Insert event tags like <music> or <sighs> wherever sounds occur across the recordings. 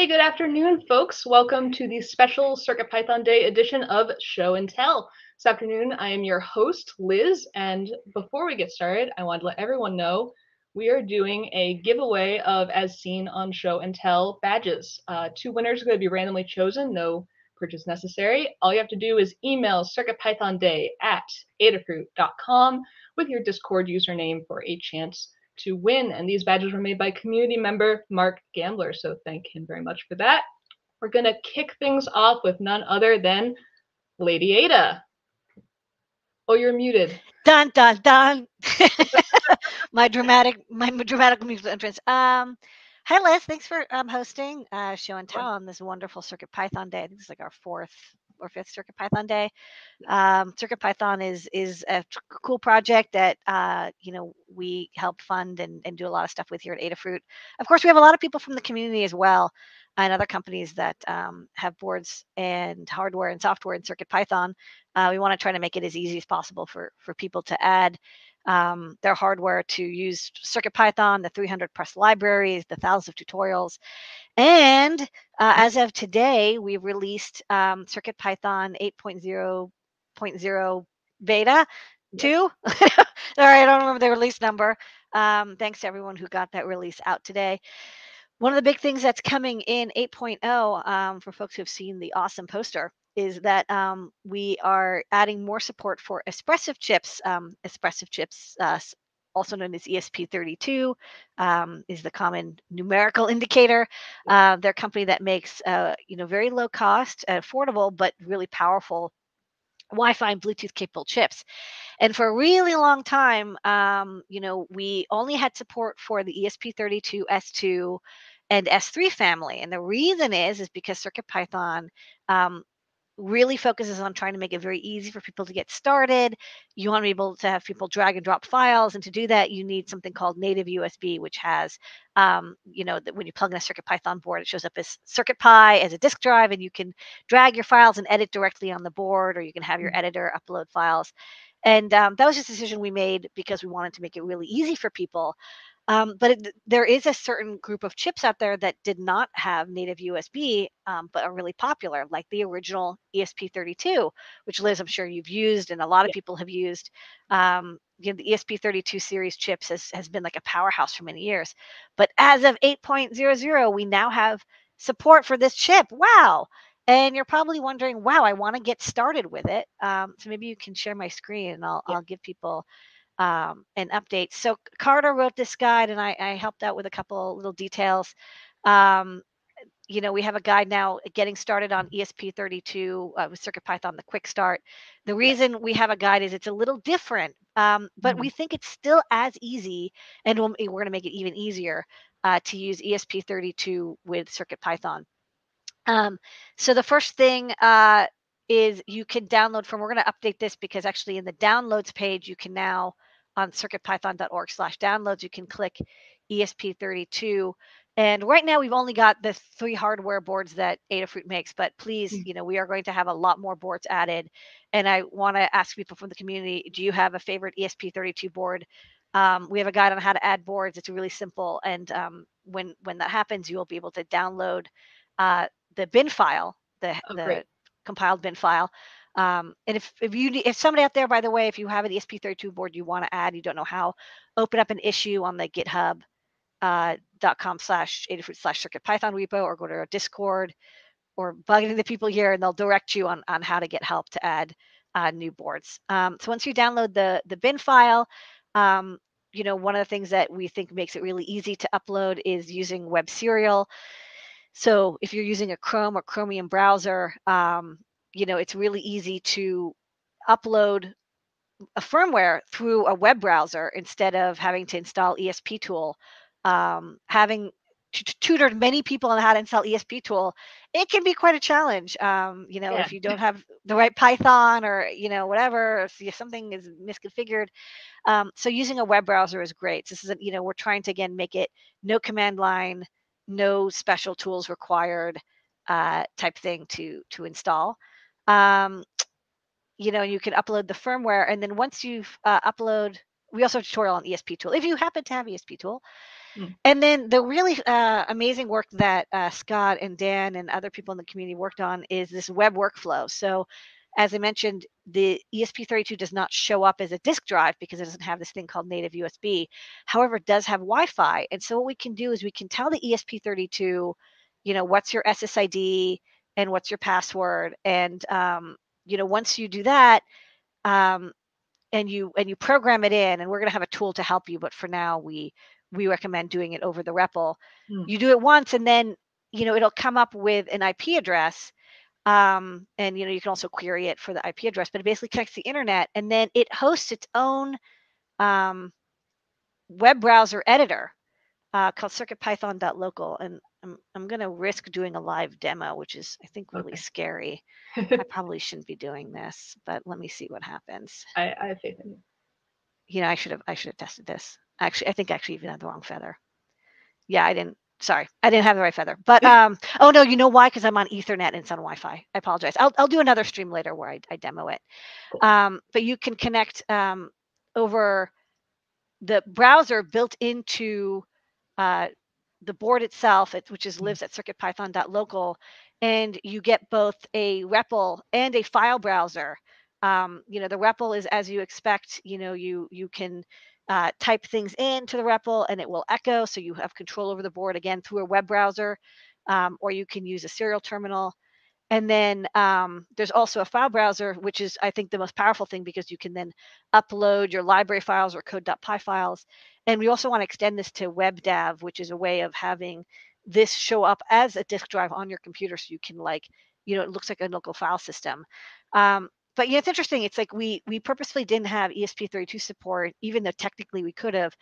Hey, good afternoon, folks. Welcome to the special CircuitPython Day edition of Show and Tell. This afternoon, I am your host, Liz, and before we get started, I want to let everyone know we are doing a giveaway of As Seen on Show and Tell badges. Uh, two winners are going to be randomly chosen, no purchase necessary. All you have to do is email CircuitPythonDay at adafruit.com with your Discord username for a chance to win. And these badges were made by community member Mark Gambler. So thank him very much for that. We're going to kick things off with none other than Lady Ada. Oh, you're muted. Dun dun dun. <laughs> my dramatic, my dramatic music entrance. Um, hi Liz, thanks for um, hosting uh, show and tell on this wonderful Circuit Python day. I think it's like our fourth or fifth Circuit Python day. Um, Circuit Python is is a cool project that uh, you know we help fund and, and do a lot of stuff with here at Adafruit. Of course, we have a lot of people from the community as well, and other companies that um, have boards and hardware and software in Circuit Python. Uh, we want to try to make it as easy as possible for for people to add um, their hardware to use CircuitPython, the 300 plus libraries, the thousands of tutorials. And uh, as of today, we've released um, CircuitPython 8.0.0 beta two. <laughs> All right, I don't remember the release number. Um, thanks to everyone who got that release out today. One of the big things that's coming in 8.0 um, for folks who have seen the awesome poster is that um, we are adding more support for Espressif chips. Um, Espressif chips, uh, also known as ESP32, um, is the common numerical <laughs> indicator. Uh, they're a company that makes, uh, you know, very low cost, affordable, but really powerful Wi-Fi and Bluetooth capable chips. And for a really long time, um, you know, we only had support for the ESP32 S2 and S3 family. And the reason is, is because CircuitPython um, really focuses on trying to make it very easy for people to get started. You want to be able to have people drag and drop files, and to do that, you need something called native USB, which has, um, you know, that when you plug in a CircuitPython board, it shows up as CircuitPy as a disk drive, and you can drag your files and edit directly on the board, or you can have your mm. editor upload files. And um, that was just a decision we made because we wanted to make it really easy for people. Um, but it, there is a certain group of chips out there that did not have native USB, um, but are really popular, like the original ESP32, which Liz, I'm sure you've used, and a lot of yeah. people have used. Um, you know, the ESP32 series chips has, has been like a powerhouse for many years. But as of 8.00, we now have support for this chip. Wow. And you're probably wondering, wow, I want to get started with it. Um, so maybe you can share my screen and I'll, yeah. I'll give people um, and updates. So Carter wrote this guide, and I, I helped out with a couple little details. Um, you know, we have a guide now getting started on ESP32 uh, with CircuitPython, the quick start. The reason we have a guide is it's a little different, um, but mm-hmm. we think it's still as easy, and we we are going to make it even easier uh, to use ESP32 with CircuitPython. Um, so the first thing uh, is you can download from, we're going to update this because actually in the downloads page, you can now on circuitpython.org slash downloads, you can click ESP32. And right now we've only got the three hardware boards that Adafruit makes, but please, mm-hmm. you know, we are going to have a lot more boards added. And I want to ask people from the community, do you have a favorite ESP32 board? Um, we have a guide on how to add boards. It's really simple. And um, when when that happens, you will be able to download uh, the bin file, the, oh, the compiled bin file um, and if, if you if somebody out there, by the way, if you have an ESP32 board you want to add, you don't know how, open up an issue on the GitHub uh, .com slash Adafruit slash Circuit Python repo, or go to our Discord, or bug into the people here, and they'll direct you on on how to get help to add uh, new boards. Um, so once you download the the bin file, um, you know one of the things that we think makes it really easy to upload is using Web Serial. So if you're using a Chrome or Chromium browser, um, you know, it's really easy to upload a firmware through a web browser instead of having to install ESP tool. Um, having t- tutored many people on how to install ESP tool, it can be quite a challenge. Um, you know, yeah. if you don't have the right Python or you know whatever, if something is misconfigured. Um, so using a web browser is great. This is a, you know we're trying to again make it no command line, no special tools required uh, type thing to to install um, you know, you can upload the firmware. And then once you've uh, upload, we also have a tutorial on ESP tool. If you happen to have ESP tool, Mm. And then the really uh, amazing work that uh, Scott and Dan and other people in the community worked on is this web workflow. So, as I mentioned, the ESP32 does not show up as a disk drive because it doesn't have this thing called native USB. However, it does have Wi-Fi, and so what we can do is we can tell the ESP32, you know, what's your SSID and what's your password, and um, you know, once you do that, um, and you and you program it in, and we're going to have a tool to help you, but for now we we recommend doing it over the REPL. Mm. You do it once, and then you know it'll come up with an IP address, um, and you know you can also query it for the IP address. But it basically connects the internet, and then it hosts its own um, web browser editor uh, called CircuitPython.local, and I'm I'm going to risk doing a live demo, which is I think really okay. scary. I <laughs> probably shouldn't be doing this, but let me see what happens. I, I have faith in you. You know, I should have I should have tested this. Actually, I think I actually even had the wrong feather. Yeah, I didn't. Sorry, I didn't have the right feather. But <laughs> um, oh no, you know why? Because I'm on Ethernet and it's on Wi-Fi. I apologize. I'll I'll do another stream later where I, I demo it. Cool. Um, but you can connect um over the browser built into uh, the board itself, which is mm. lives at circuitpython.local, and you get both a REPL and a file browser. Um, you know, the REPL is as you expect. You know, you you can uh, type things into the REPL and it will echo. So you have control over the board again through a web browser, um, or you can use a serial terminal. And then um, there's also a file browser, which is, I think, the most powerful thing because you can then upload your library files or code.py files. And we also want to extend this to WebDAV, which is a way of having this show up as a disk drive on your computer so you can like, you know, it looks like a local file system. Um, but yeah, it's interesting. It's like we we purposefully didn't have ESP32 support, even though technically we could have.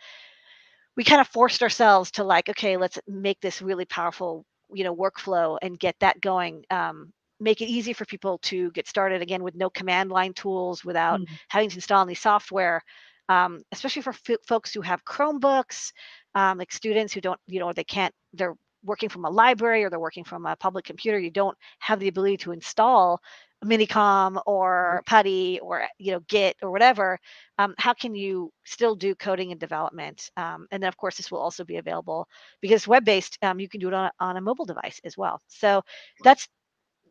We kind of forced ourselves to like, okay, let's make this really powerful, you know, workflow and get that going. Um, make it easy for people to get started again with no command line tools, without mm-hmm. having to install any software. Um, especially for f- folks who have Chromebooks, um, like students who don't, you know, they can't, they're working from a library or they're working from a public computer. You don't have the ability to install Minicom or PuTTY or you know Git or whatever, um, how can you still do coding and development? Um, and then of course this will also be available because web-based. Um, you can do it on, on a mobile device as well. So that's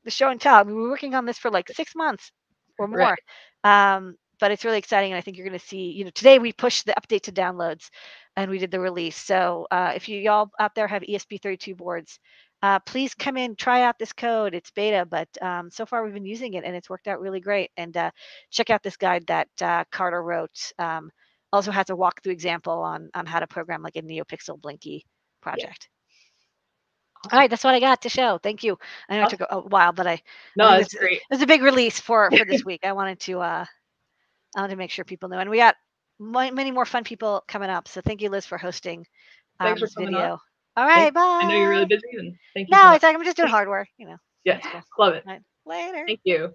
the show and tell. I mean, we were working on this for like six months or more. Right. Um, but it's really exciting, and I think you're going to see. You know, today we pushed the update to downloads, and we did the release. So uh, if you y'all out there have ESP32 boards, uh, please come in, try out this code. It's beta, but um, so far we've been using it and it's worked out really great. And uh, check out this guide that uh, Carter wrote. Um, also has a walkthrough example on on how to program like a NeoPixel Blinky project. Yeah. Awesome. All right, that's what I got to show. Thank you. I know it took a, while, but I no, it's great. It was a big release for for this <laughs> week. I wanted to uh, I wanted to make sure people knew, and we got many more fun people coming up. So thank you, Liz, for hosting um, Thanks for video. Up. All right, bye. I know you're really busy, and thank you. No, so it's like I'm just doing <laughs> hardware, you know. Yes, love it. Right. Later. Thank you.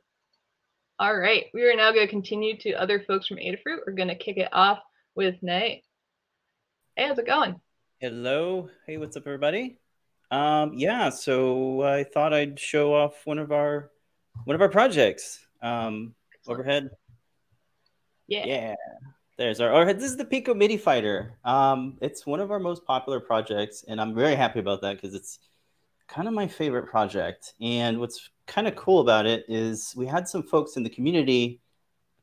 All right, we are now going to continue to other folks from Adafruit. We're going to kick it off with Nate. Hey, how's it going? Hello. Hey, what's up, everybody? Um, yeah, so I thought I'd show off one of our one of our projects. Um, overhead. Yeah. Yeah. There's our, our this is the Pico MIDI Fighter. Um, it's one of our most popular projects, and I'm very happy about that because it's kind of my favorite project. And what's kind of cool about it is we had some folks in the community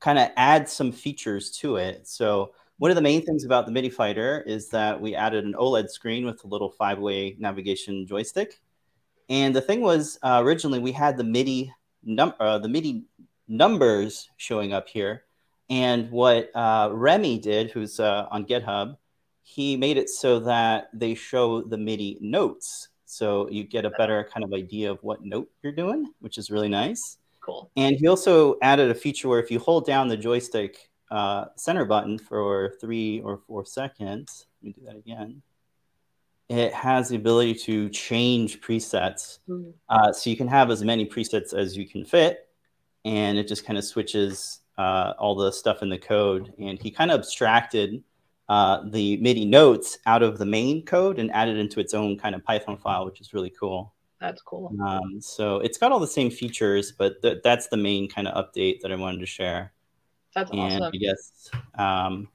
kind of add some features to it. So one of the main things about the MIDI Fighter is that we added an OLED screen with a little five-way navigation joystick. And the thing was, uh, originally we had the MIDI num- uh, the MIDI numbers showing up here and what uh, Remy did, who's uh, on GitHub, he made it so that they show the MIDI notes. So you get a better kind of idea of what note you're doing, which is really nice. Cool. And he also added a feature where if you hold down the joystick uh, center button for three or four seconds, let me do that again. It has the ability to change presets. Mm. Uh, so you can have as many presets as you can fit. And it just kind of switches uh, all the stuff in the code, and he kind of abstracted uh, the MIDI notes out of the main code and added into its own kind of Python file, which is really cool. That's cool. Um, so it's got all the same features, but th that's the main kind of update that I wanted to share. That's and awesome. I guess um,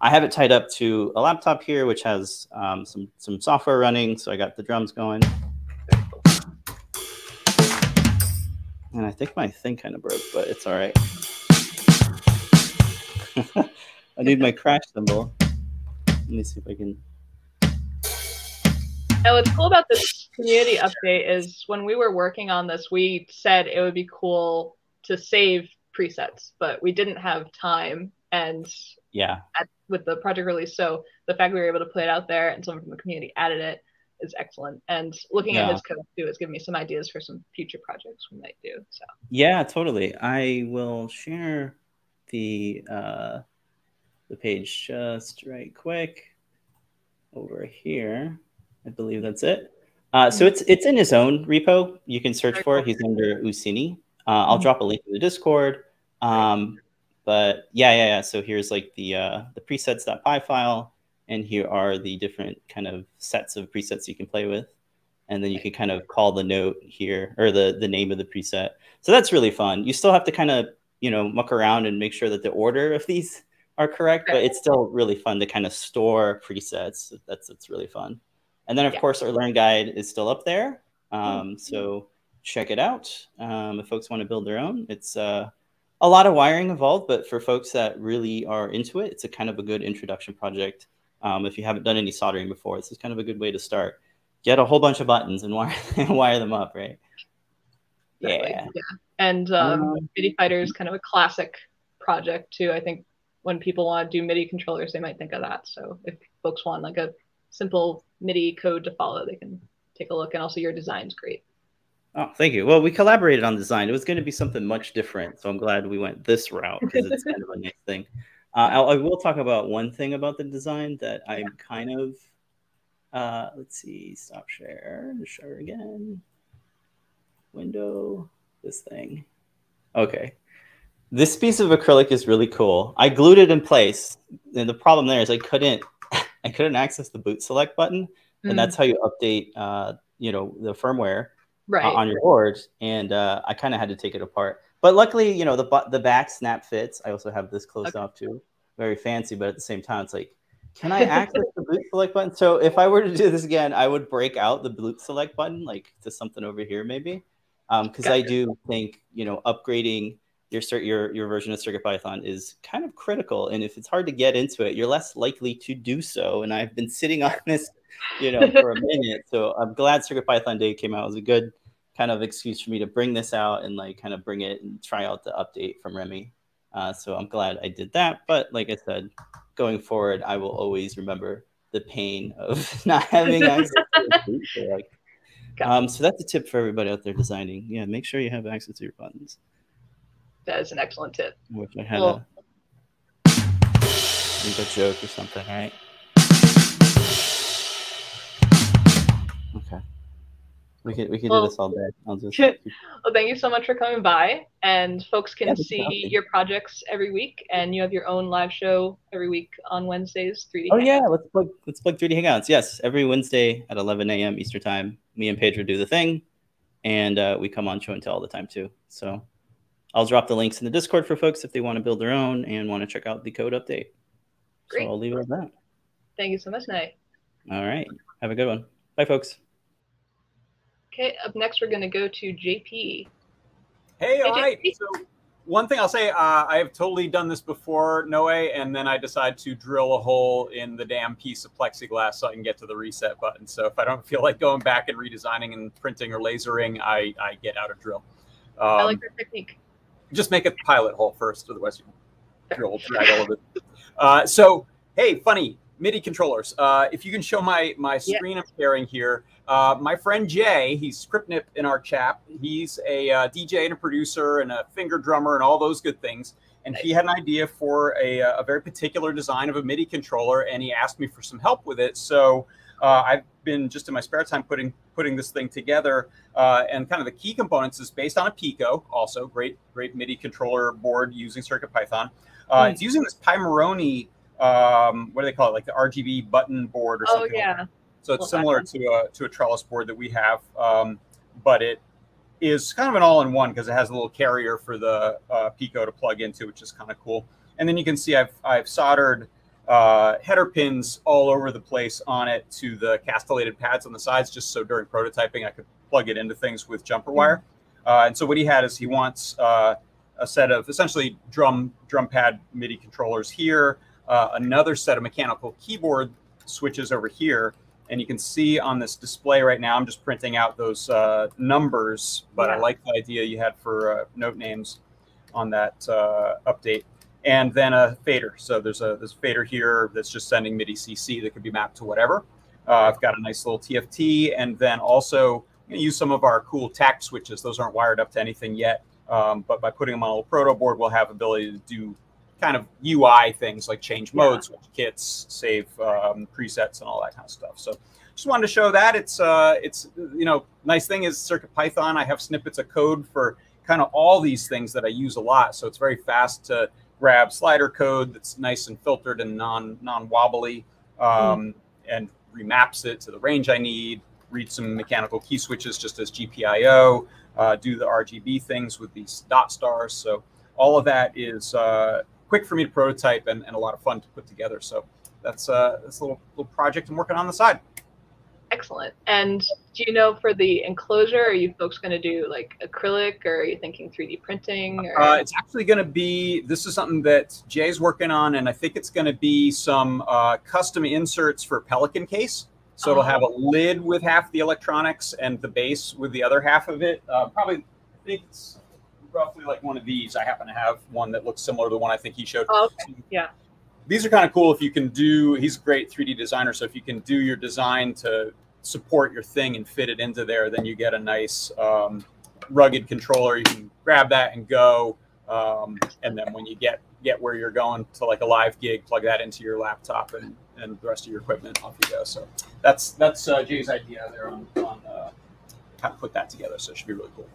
I have it tied up to a laptop here, which has um, some some software running. So I got the drums going. And I think my thing kind of broke, but it's all right. <laughs> I need my crash cymbal. Let me see if I can. And what's cool about this community update is when we were working on this, we said it would be cool to save presets, but we didn't have time. And yeah, at, with the project release, so the fact we were able to play it out there and someone from the community added it is excellent. And looking yeah. at his code too has given me some ideas for some future projects we might do. So yeah, totally. I will share the uh, the page just right quick over here. I believe that's it. Uh, so it's it's in his own repo. You can search for it. He's under Usini. Uh, I'll mm-hmm. drop a link in the Discord. Um, but yeah, yeah, yeah. So here's like the uh, the presets.py file, and here are the different kind of sets of presets you can play with, and then you can kind of call the note here or the the name of the preset. So that's really fun. You still have to kind of you know muck around and make sure that the order of these are correct, but it's still really fun to kind of store presets. That's it's really fun. And then of yeah. course our learn guide is still up there. Um, mm-hmm. So check it out um, if folks want to build their own. It's uh, a lot of wiring involved, but for folks that really are into it, it's a kind of a good introduction project. Um, if you haven't done any soldering before, this is kind of a good way to start. Get a whole bunch of buttons and wire <laughs> wire them up, right? Yeah. yeah. And um, um, MIDI Fighter is kind of a classic project too. I think when people want to do MIDI controllers, they might think of that. So if folks want like a simple MIDI code to follow, they can take a look. And also your design's great. Oh, thank you. Well, we collaborated on design. It was going to be something much different. So I'm glad we went this route because it's kind of a nice thing. Uh, I, I will talk about one thing about the design that I'm kind of, uh, let's see, stop share, share again, window, this thing. Okay. This piece of acrylic is really cool. I glued it in place. And the problem there is I couldn't, <laughs> I couldn't access the boot select button. And that's how you update, uh, you know, the firmware right. uh, on your board. And uh, I kind of had to take it apart. But luckily, you know, the the back snap fits. I also have this closed okay. off too. Very fancy, but at the same time, it's like, can I <laughs> access the boot select button? So if I were to do this again, I would break out the boot select button, like to something over here, maybe. Because um, I do think, you know, upgrading your your your version of CircuitPython is kind of critical. And if it's hard to get into it, you're less likely to do so. And I've been sitting on <laughs> this, you know, for a minute. So I'm glad Circuit Python Day came out. It was a good kind of excuse for me to bring this out and like kind of bring it and try out the update from Remy. Uh, so I'm glad I did that. But like I said, going forward, I will always remember the pain of <laughs> not having access to <laughs> it. Like, um, so that's a tip for everybody out there designing. Yeah, make sure you have access to your buttons. That is an excellent tip. Which I had cool. a, a joke or something, right? We can we can well, do this all day. I'll just well, thank you so much for coming by. And folks can yeah, see your projects every week, and you have your own live show every week on Wednesdays. 3D. Oh Hangouts. yeah, let's plug let's plug 3D Hangouts. Yes, every Wednesday at 11 a.m. Eastern time. Me and Pedro do the thing, and uh, we come on show and tell all the time too. So I'll drop the links in the Discord for folks if they want to build their own and want to check out the code update. Great. So I'll leave it at that. Thank you so much, Nate. All right. Have a good one. Bye, folks. Okay, up next we're going to go to JP. Hey, all right. So one thing I'll say, uh, I have totally done this before, Noe, and then I decide to drill a hole in the damn piece of plexiglass so I can get to the reset button. So if I don't <laughs> feel like going back and redesigning and printing or lasering, I, I get out of drill. Um, I like that technique. Just make a pilot hole first, otherwise you can drill drag all of it. Uh, so, hey, funny MIDI controllers. Uh, if you can show my my screen yeah. I'm sharing here, uh, my friend Jay, he's Scriptnip in our chat. He's a uh, DJ and a producer and a finger drummer and all those good things. And he had an idea for a, a, very particular design of a MIDI controller, and he asked me for some help with it. So uh, I've been just in my spare time putting putting this thing together. Uh, and kind of the key components is based on a Pico, also great great MIDI controller board using CircuitPython. Mm. It's using this Pimoroni um, what do they call it? Like the RGB button board or oh, something. Oh yeah. Like so it's similar to a to a trellis board that we have, um, but it is kind of an all-in-one because it has a little carrier for the uh, Pico to plug into, which is kind of cool. And then you can see I've I've soldered uh, header pins all over the place on it to the castellated pads on the sides, just so during prototyping I could plug it into things with jumper wire. Uh, and so what he had is he wants uh, a set of essentially drum drum pad MIDI controllers here, uh, another set of mechanical keyboard switches over here, and you can see on this display right now. I'm just printing out those uh, numbers, but Yeah. I like the idea you had for uh, note names on that uh, update. And then a fader. So there's a there's a fader here that's just sending MIDI CC that could be mapped to whatever. Uh, I've got a nice little TFT, and then also I'm gonna use some of our cool tact switches. Those aren't wired up to anything yet, um, but by putting them on a little proto board, we'll have ability to do kind of UI things like change modes, switch kits, save um, presets, and all that kind of stuff. So just wanted to show that it's uh, it's you know nice thing is Circuit Python. I have snippets of code for kind of all these things that I use a lot, so it's very fast to grab slider code that's nice and filtered and non non wobbly, um, and remaps it to the range I need. Read some mechanical key switches just as GPIO. Uh, do the RGB things with these dot stars. So all of that is uh, quick for me to prototype and, and a lot of fun to put together. So that's uh, that's a little little project I'm working on the side. Excellent. And do you know for the enclosure, are you folks going to do like acrylic or are you thinking 3D printing? Or... Uh, it's actually going to be. This is something that Jay's working on, and I think it's going to be some uh, custom inserts for Pelican case. So it'll have a lid with half the electronics and the base with the other half of it. Uh, probably, I think it's roughly like one of these. I happen to have one that looks similar to the one I think he showed. Oh, okay. Yeah. These are kind of cool if you can do. He's a great 3D designer, so if you can do your design to support your thing and fit it into there, then you get a nice um, rugged controller. You can grab that and go. Um, and then when you get get where you're going to like a live gig, plug that into your laptop and and the rest of your equipment off you go. So that's that's uh, Jay's idea there on on uh, how to put that together. So it should be really cool.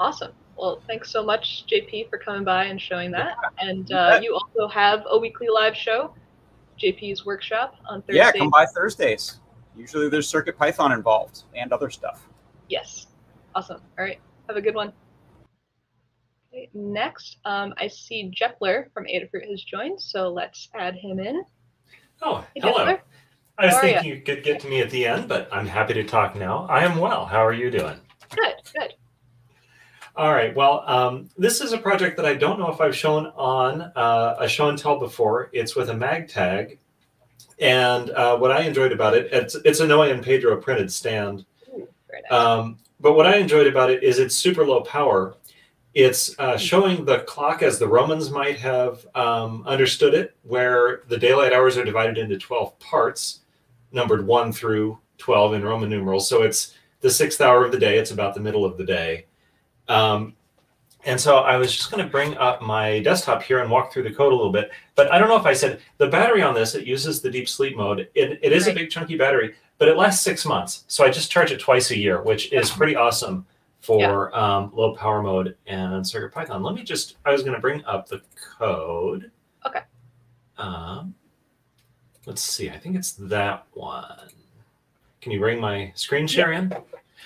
Awesome. Well, thanks so much, JP, for coming by and showing that. And You uh, you also have a weekly live show, JP's workshop on Thursday. Yeah, come by Thursdays. Usually there's Circuit Python involved and other stuff. Yes. Awesome. All right. Have a good one. Okay, next, um, I see Jepler from Adafruit has joined, so let's add him in. Oh, Hey, hello. Jepler. I was How are thinking you could get to me at the end, but I'm happy to talk now. I am well. How are you doing? Good. Good. All right. Well, um, this is a project that I don't know if I've shown on uh, a show and tell before. It's with a MagTag. And uh, what I enjoyed about it, it's, it's a Noe and Pedro printed stand. Ooh. Um, but what I enjoyed about it is it's super low power. It's uh, showing the clock as the Romans might have um, understood it, where the daylight hours are divided into 12 parts, numbered 1 through 12 in Roman numerals. So it's the sixth hour of the day, it's about the middle of the day. Um, and so I was just going to bring up my desktop here and walk through the code a little bit. But I don't know if I said the battery on this, it uses the deep sleep mode. It, it is a big chunky battery, but it lasts six months. So I just charge it twice a year, which is pretty awesome for um, low power mode and Circuit Python. Let me just, I was going to bring up the code. Okay. Um, let's see, I think it's that one. Can you bring my screen share in?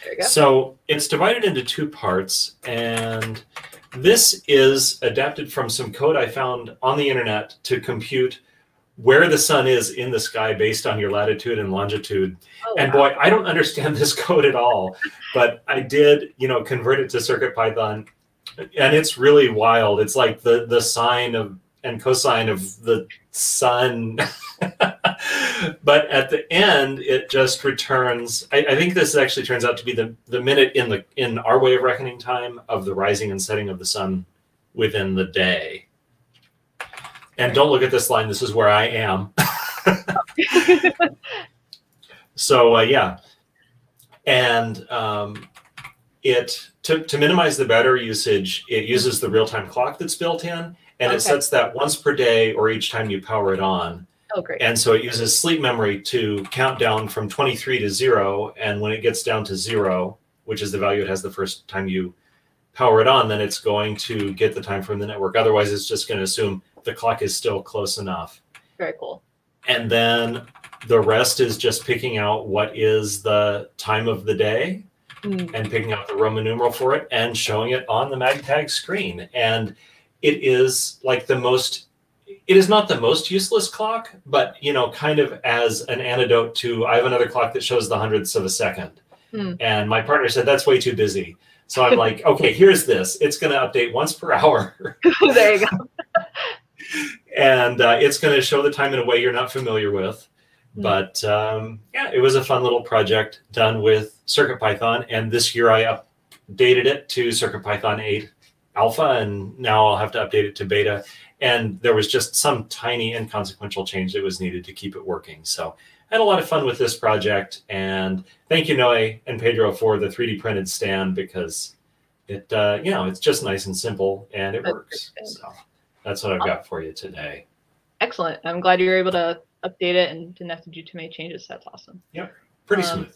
There you go. So it's divided into two parts, and this is adapted from some code I found on the internet to compute where the sun is in the sky based on your latitude and longitude. Oh, And wow. boy, I don't understand <laughs> this code at all, but I did, you know, convert it to Circuit Python, and it's really wild. It's like the the sine of and cosine of the sun. <laughs> but at the end, it just returns. I, I think this actually turns out to be the the minute in the in our way of reckoning time of the rising and setting of the sun within the day. And don't look at this line. This is where I am. <laughs> So uh, yeah, and um, it to, to minimize the battery usage, it uses the real time clock that's built in, and Okay. it sets that once per day or each time you power it on. Oh, great. And so it uses sleep memory to count down from 23 to zero, and when it gets down to zero, which is the value it has the first time you power it on, then it's going to get the time from the network. Otherwise, it's just going to assume the clock is still close enough Very cool. and then the rest is just picking out what is the time of the day Mm, and picking out the roman numeral for it and showing it on the MagTag screen and it is like the most it is not the most useless clock, but you know, kind of as an antidote to I have another clock that shows the hundredths of a second. Hmm. And my partner said that's way too busy. So I'm like, <laughs> okay, here's this. It's going to update once per hour. <laughs> there you go. <laughs> and uh, it's going to show the time in a way you're not familiar with. Hmm. But um, yeah, it was a fun little project done with CircuitPython. And this year I updated it to CircuitPython 8 alpha, and now I'll have to update it to beta. And there was just some tiny inconsequential change that was needed to keep it working. So I had a lot of fun with this project. And thank you, Noe and Pedro, for the 3D printed stand because it, uh, you know, it's just nice and simple and it That's works. good. So that's what I've got for you today. Excellent. I'm glad you were able to update it and didn't have to do too many changes. That's awesome. Yeah. Pretty Um, smooth.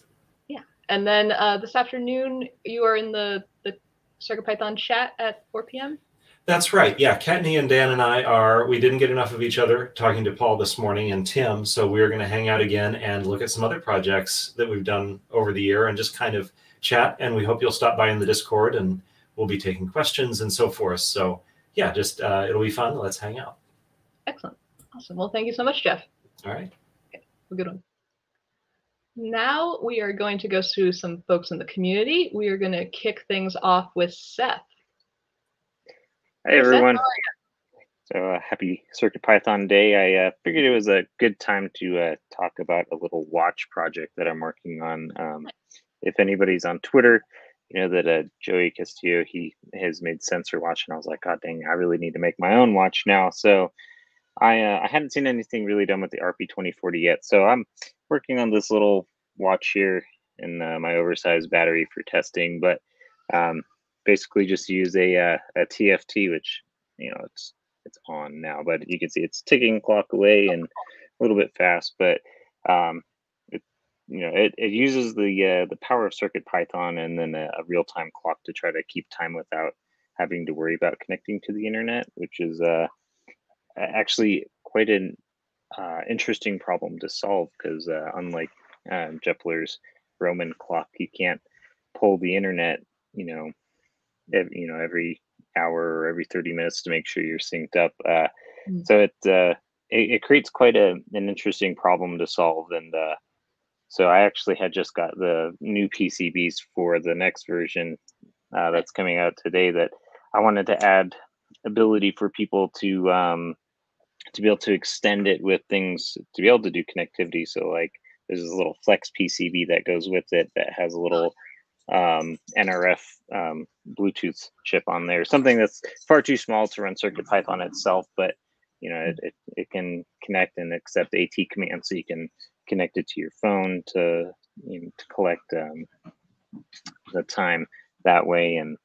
Yeah. And then uh, this afternoon, you are in the, the CircuitPython chat at 4 p.m. That's right. Yeah, Kattni and Dan and I are. We didn't get enough of each other talking to Paul this morning and Tim, so we're going to hang out again and look at some other projects that we've done over the year and just kind of chat. And we hope you'll stop by in the Discord and we'll be taking questions and so forth. So yeah, just uh, it'll be fun. Let's hang out. Excellent. Awesome. Well, thank you so much, Jeff. All right. Okay. A good one. Now we are going to go through some folks in the community. We are going to kick things off with Seth. Hi everyone. So uh, happy Circuit Python Day. I uh, figured it was a good time to uh, talk about a little watch project that I'm working on. Um, if anybody's on Twitter, you know that uh, Joey Castillo he has made Sensor Watch, and I was like, God dang, I really need to make my own watch now. So I uh, I hadn't seen anything really done with the RP2040 yet, so I'm working on this little watch here in uh, my oversized battery for testing, but um, basically just use a uh, a TFT, which you know it's it's on now, but you can see it's ticking clock away and a little bit fast, but um, it you know it, it uses the uh, the power of Circuit Python and then a, a real time clock to try to keep time without having to worry about connecting to the internet, which is uh, actually quite an uh, interesting problem to solve because uh, unlike um, Jepler's Roman clock, you can't pull the internet, you know, you know every hour or every 30 minutes to make sure you're synced up. Uh, Mm. So it, uh, it it creates quite a an interesting problem to solve, and uh, so I actually had just got the new PCBs for the next version uh, that's coming out today. That I wanted to add ability for people to um, to be able to extend it with things to be able to do connectivity. So like there's this little flex PCB that goes with it that has a little um, NRF um, Bluetooth chip on there. Something that's far too small to run CircuitPython itself, but you know it, it, it can connect and accept AT commands, so you can connect it to your phone to you know, to collect um, the time that way. And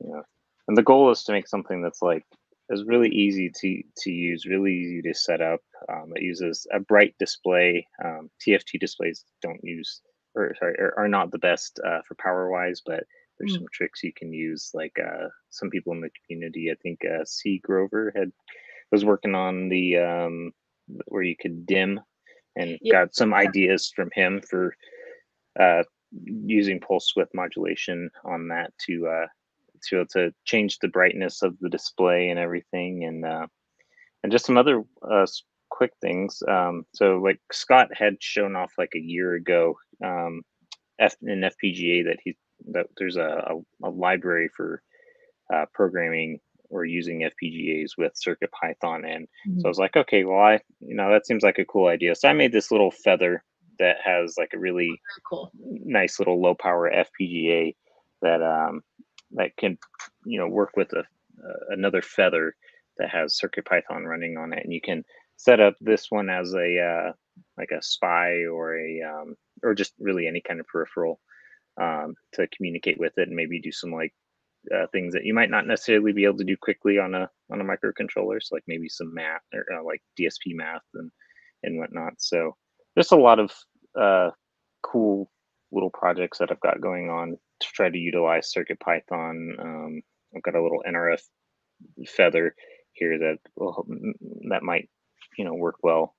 you know, and the goal is to make something that's like is really easy to to use, really easy to set up. Um, it uses a bright display. Um, TFT displays don't use or sorry are, are not the best uh, for power wise, but there's Mm. some tricks you can use. Like uh, some people in the community, I think uh, C Grover had was working on the um, where you could dim, and Yeah. got some ideas from him for uh, using pulse width modulation on that to uh, to to change the brightness of the display and everything, and uh, and just some other uh, quick things. Um, so like Scott had shown off like a year ago um, F, in FPGA that he that there's a, a, a library for uh, programming or using FPGAs with Circuit Python, and so I was like, okay, well, I you know that seems like a cool idea. So I made this little feather that has like a really Very cool. nice little low power FPGA that um, that can you know work with a uh, another feather that has Circuit Python running on it, and you can set up this one as a uh, like a spy or a um, or just really any kind of peripheral um, to communicate with it, and maybe do some like uh, things that you might not necessarily be able to do quickly on a on a microcontroller, so like maybe some math or uh, like DSP math and and whatnot. So there's a lot of uh, cool little projects that I've got going on to try to utilize Circuit Python. Um, I've got a little NRF feather here that will, that might you know work well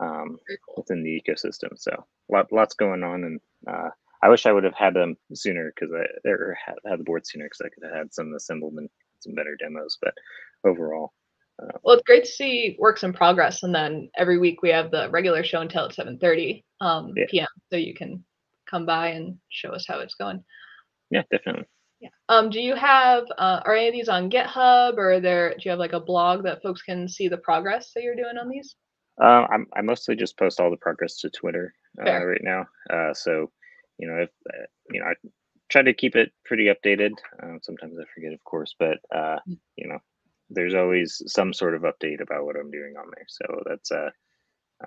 um, cool. within the ecosystem. So lot, lots going on, and uh, I wish I would have had them sooner because I or had, had the board sooner because I could have had some assembled and some better demos. But overall, uh, Well, it's great to see works in progress, and then every week we have the regular show and tell at 7:30 um, Yeah. p.m. So you can come by and show us how it's going. Yeah, definitely. Yeah. Um, do you have uh, are any of these on GitHub or there do you have like a blog that folks can see the progress that you're doing on these? Uh, I'm, I mostly just post all the progress to Twitter uh, right now. Uh, so, you know, if uh, you know, I try to keep it pretty updated. Uh, sometimes I forget, of course, but uh, Mm. you know, there's always some sort of update about what I'm doing on there. So that's uh,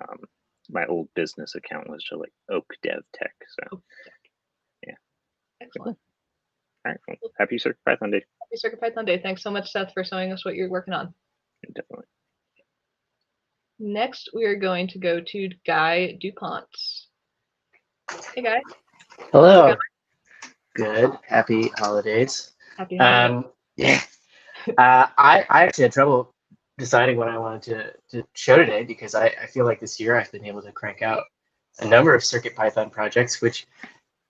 um, my old business account was just like Oak Dev Tech. So, yeah. Excellent. all right, well, happy Circuit Python Day. Happy Circuit Python Day. Thanks so much, Seth, for showing us what you're working on. Definitely. Next, we are going to go to Guy DuPont. Hey, Guy. Hello. Good. Happy holidays. Happy holidays. Um, <laughs> yeah. Uh, I, I actually had trouble deciding what I wanted to, to show today because I, I feel like this year I've been able to crank out a number of Circuit Python projects, which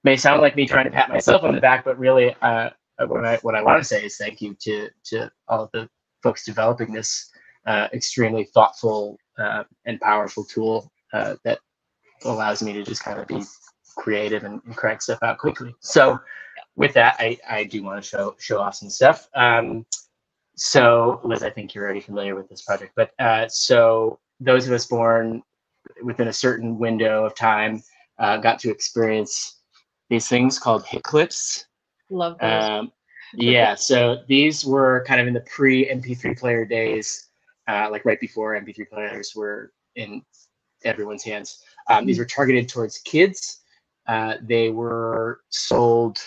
may sound like me trying to pat myself on the back, but really, uh, what I what I want to say is thank you to to all of the folks developing this uh, extremely thoughtful uh, and powerful tool uh, that allows me to just kind of be creative and, and crank stuff out quickly. So with that, I, I do want to show show off some stuff. Um, so Liz, I think you're already familiar with this project, but uh, so those of us born within a certain window of time uh, got to experience these things called hit clips. Love those. Um, yeah, so these were kind of in the pre MP3 player days, uh, like right before MP3 players were in everyone's hands. Um, these were targeted towards kids. Uh, they were sold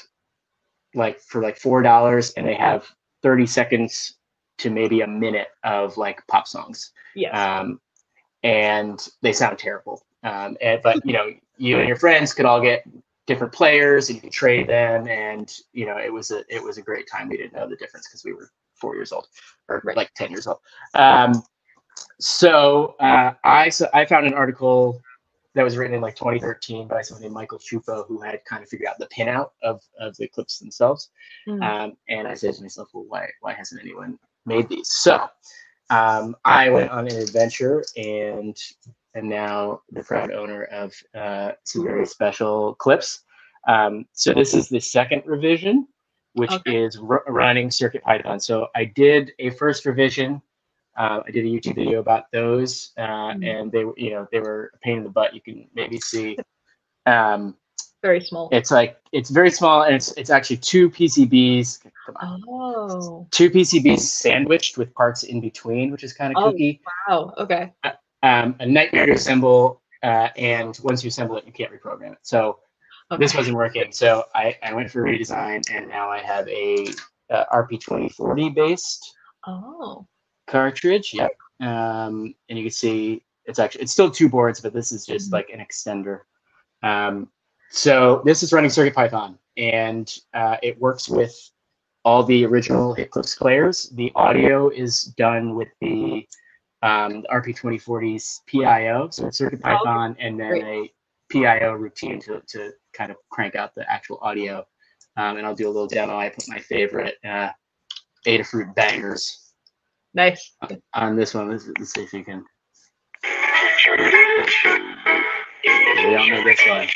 like for like four dollars, and they have thirty seconds to maybe a minute of like pop songs yes. um, and they sound terrible. Um, and, but you know, you and your friends could all get different players, and you could trade them, and you know, it was a it was a great time. We didn't know the difference because we were four years old or like ten years old. Um, so uh, I so I found an article that was written in like 2013 by someone named Michael Chupo, who had kind of figured out the pinout of of the clips themselves. Mm. Um, and I said to myself, well, why why hasn't anyone made these? So um, I went on an adventure and am now the proud owner of uh, some very special clips. Um, so this is the second revision, which Okay. is r- running Circuit Python. So I did a first revision. Uh, I did a YouTube video about those, uh, Mhm. and they were, you know, they were a pain in the butt. You can maybe see. Um, Very small. it's like it's very small, and it's it's actually two PCBs. Come on Oh, two PCBs sandwiched with parts in between, which is kind of Oh. kooky. wow. Okay. Um, a nightmare to assemble, uh, and once you assemble it, you can't reprogram it. So okay. this wasn't working. So I, I went for redesign, and now I have a uh, RP2040 based Oh, cartridge. Yep. Um, and you can see it's actually it's still two boards, but this is just Mhm. like an extender. Um, so this is running CircuitPython, and uh, it works with all the original HitClips players. The audio is done with the um, RP2040's PIO, so it's CircuitPython, and then a PIO routine to, to kind of crank out the actual audio. Um, and I'll do a little demo. I put my favorite uh, Adafruit bangers nice. on this one. Let's, let's see if you can. We all know this one.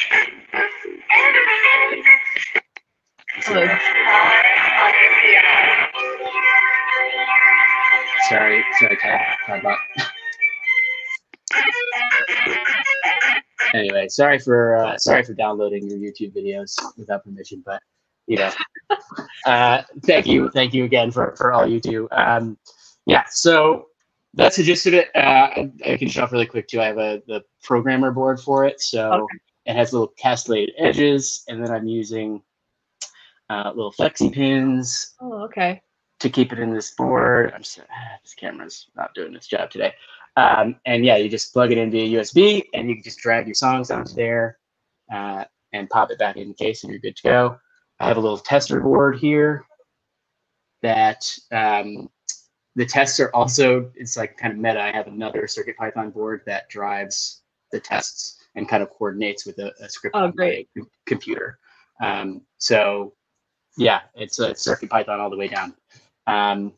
Hello. Sorry, sorry, Tod. Todd Bot. Anyway, sorry for uh, sorry for downloading your YouTube videos without permission, but you know, <laughs> uh, thank you, thank you again for for all you do. Um, yeah, so that's the gist of it. Uh, I, can show off really quick too. I have a the programmer board for it, so Okay. it has little castellated edges, and then I'm using uh, little flexi pins Oh, okay. to keep it in this board. I'm sorry, <sighs> this camera's not doing its job today. Um, and yeah, you just plug it in via USB, and you can just drag your songs onto there uh, and pop it back in the case, and you're good to go. I have a little tester board here that um, the tests are also. It's like kind of meta. I have another Circuit Python board that drives the tests and kind of coordinates with a, a script Oh, on my great. com- computer. Um, so yeah, it's a Circuit Python all the way down. Um,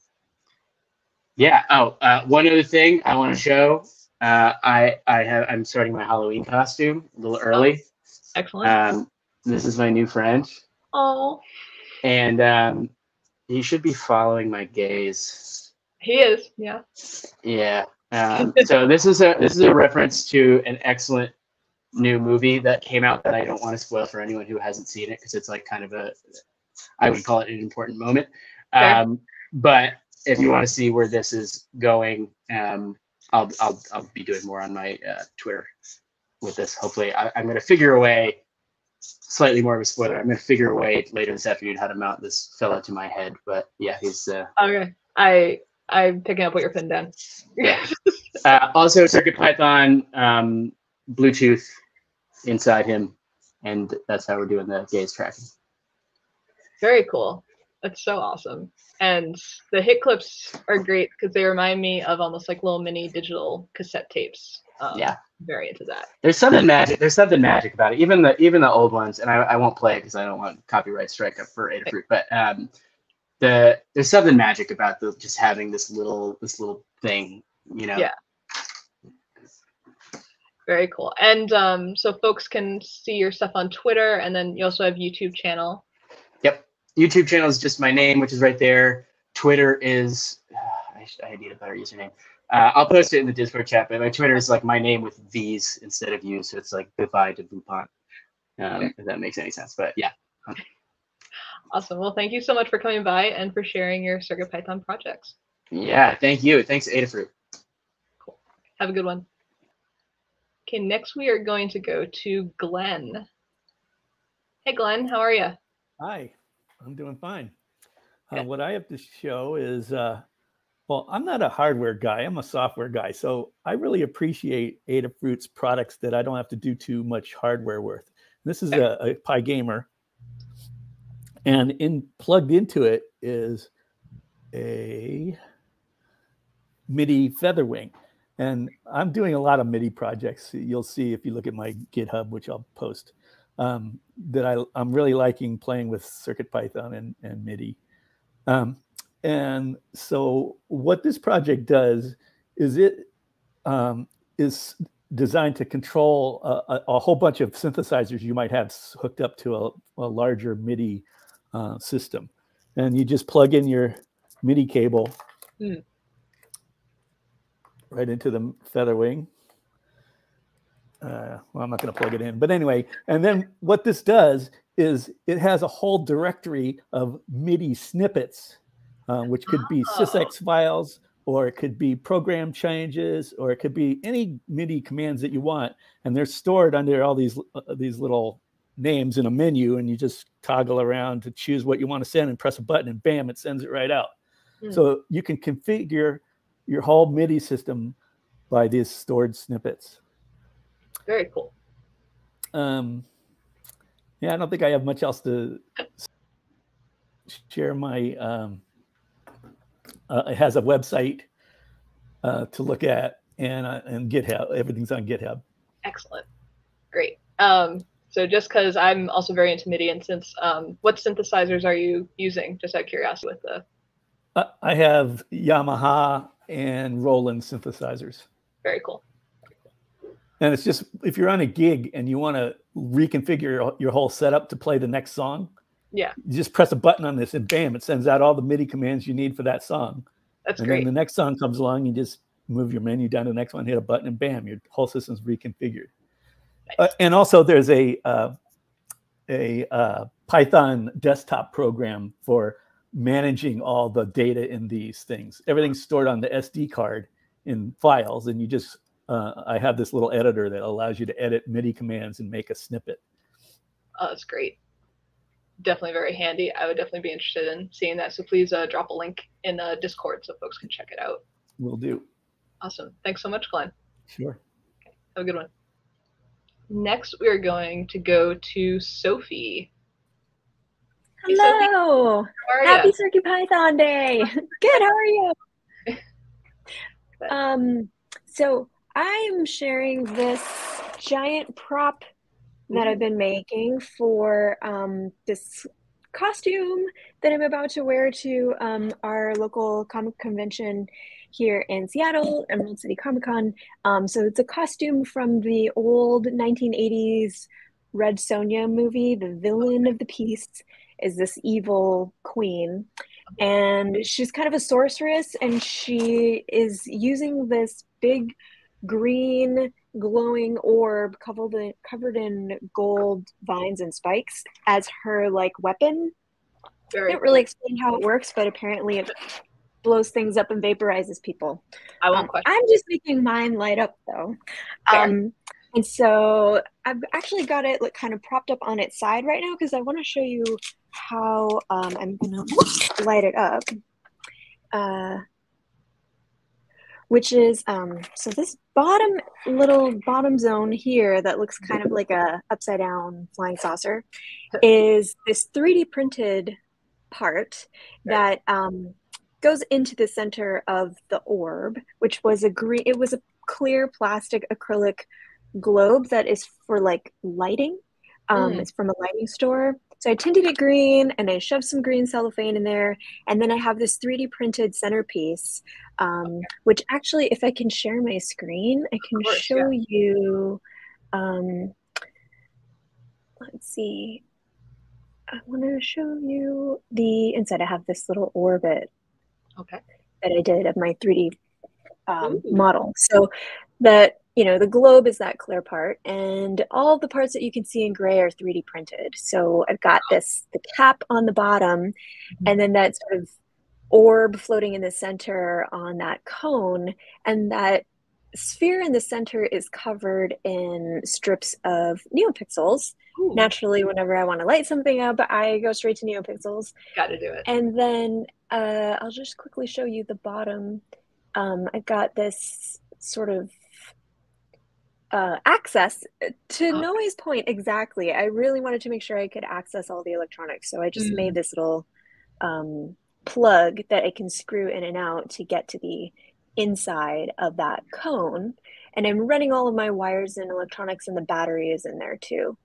Yeah. Oh, uh, one other thing I want to show. Uh, I I have I'm starting my Halloween costume a little early. Excellent. Um, this is my new friend, oh, and um, he should be following my gaze. he is. Yeah. Yeah. Um, <laughs> so this is a this is a reference to an excellent new movie that came out that I don't want to spoil for anyone who hasn't seen it because it's like kind of a I would call it an important moment. Um, but if you want to see where this is going, um, I'll I'll I'll be doing more on my uh, Twitter with this. Hopefully, I, I'm going to figure a way. Slightly more of a spoiler. I'm going to figure a way later this afternoon how to mount this fella to my head. But yeah, he's uh, Okay. I I'm picking up what you're putting down. Yeah. uh, also Circuit Python um, Bluetooth inside him, and that's how we're doing the gaze tracking. Very cool. That's so awesome. And the hit clips are great because they remind me of almost like little mini digital cassette tapes. Um, Yeah. Very into that. There's something magic. There's something magic about it. Even the even the old ones, and I, I won't play it because I don't want copyright strike up for Adafruit. But um, the there's something magic about the just having this little this little thing. You know. Yeah. Very cool. And um, so folks can see your stuff on Twitter, and then you also have YouTube channel. Yep. YouTube channel is just my name, which is right there. Twitter is <sighs> I, should, I need a better username. Uh, I'll post it in the Discord chat, but my Twitter is like my name with V's instead of U, so it's like Bifai to Bupont. Um, if that makes any sense. But yeah. <laughs> Awesome. Well, thank you so much for coming by and for sharing your CircuitPython projects. Yeah, thank you. Thanks, Adafruit. Cool. Have a good one. Okay, next we are going to go to Glenn. Hey, Glenn, how are you? Hi, I'm doing fine. Uh, what I have to show is, uh, well, I'm not a hardware guy. I'm a software guy. So I really appreciate Adafruit's products that I don't have to do too much hardware with. This is a, a PyGamer, and in plugged into it is a MIDI Featherwing. And I'm doing a lot of MIDI projects. You'll see if you look at my GitHub, which I'll post, um, that I, I'm really liking playing with CircuitPython and, and MIDI. Um, and so what this project does is it um, is designed to control a, a, whole bunch of synthesizers you might have hooked up to a, a larger MIDI uh, system. And you just plug in your MIDI cable Hmm. right into the Featherwing. Uh, well, I'm not going to plug it in, but anyway. And then what this does is it has a whole directory of MIDI snippets, uh, which could be Oh. SysEx files, or it could be program changes, or it could be any MIDI commands that you want, and they're stored under all these uh, these little names in a menu, and you just toggle around to choose what you want to send, and press a button, and bam, it sends it right out. Hmm. So you can configure your whole MIDI system by these stored snippets. Very cool. Um, yeah, I don't think I have much else to share. My um, uh, it has a website uh, to look at, and uh, and GitHub. Everything's on GitHub. Excellent. Great. Um, so just because I'm also very into MIDI, and since um, what synthesizers are you using? Just out of curiosity, with the Uh, I have Yamaha and Roland synthesizers, very cool. And it's just if you're on a gig and you want to reconfigure your, your whole setup to play the next song, Yeah, you just press a button on this, and bam, it sends out all the MIDI commands you need for that song. that's and great. And then the next song comes along, you just move your menu down to the next one, hit a button, and bam, your whole system's reconfigured. Uh, and also, there's a uh, a uh, Python desktop program for managing all the data in these things. Everything's stored on the SD card in files, and you just uh, I have this little editor that allows you to edit MIDI commands and make a snippet. Oh, that's great. Definitely very handy. I would definitely be interested in seeing that. So please uh, drop a link in uh, Discord so folks can check it out. Will do. Awesome. Thanks so much, Glenn. Sure. Have a good one. Next, we are going to go to Sophie. Hey, Sophie. Hello. How are Happy ya? Circuit Python Day. <laughs> Good. How are you? <laughs> Um, so I'm sharing this giant prop that I've been making for um, this costume that I'm about to wear to um, our local comic convention here in Seattle, Emerald City Comic Con. Um, so it's a costume from the old 1980s Red Sonja movie. The villain of the piece is this evil queen. And she's kind of a sorceress, and she is using this big green glowing orb covered in, covered in gold vines and spikes as her like weapon. Very I didn't really explain how it works, but apparently it blows things up and vaporizes people. I won't Um, question. I'm just making mine light up though. Fair. Um, and so I've actually got it like kind of propped up on its side right now because I want to show you how um, I'm gonna light it up. Uh, which is um, so this bottom little bottom zone here that looks kind of like a upside down flying saucer is this 3D printed part that um, goes into the center of the orb, which was a green. It was a clear plastic acrylic globe that is for like lighting. Um, Mm. It's from a lighting store. So I tinted it green and I shoved some green cellophane in there. And then I have this 3D printed centerpiece, um, which actually, if I can share my screen, I can course, show you. Um, let's see. I want to show you the inside. I have this little orbit Okay. that I did of my 3D um, model. So that you know the globe is that clear part, and all the parts that you can see in gray are 3D printed. So I've got this the cap on the bottom, and then that sort of orb floating in the center on that cone, and that sphere in the center is covered in strips of neopixels. Ooh, Naturally, whenever I want to light something up, I go straight to neopixels. gotta do it. And then uh, I'll just quickly show you the bottom. Um, I've got this sort of uh, access to Okay. Noe's point exactly. I really wanted to make sure I could access all the electronics, so I just Mm. made this little um, plug that I can screw in and out to get to the inside of that cone. And I'm running all of my wires and electronics, and the battery is in there too.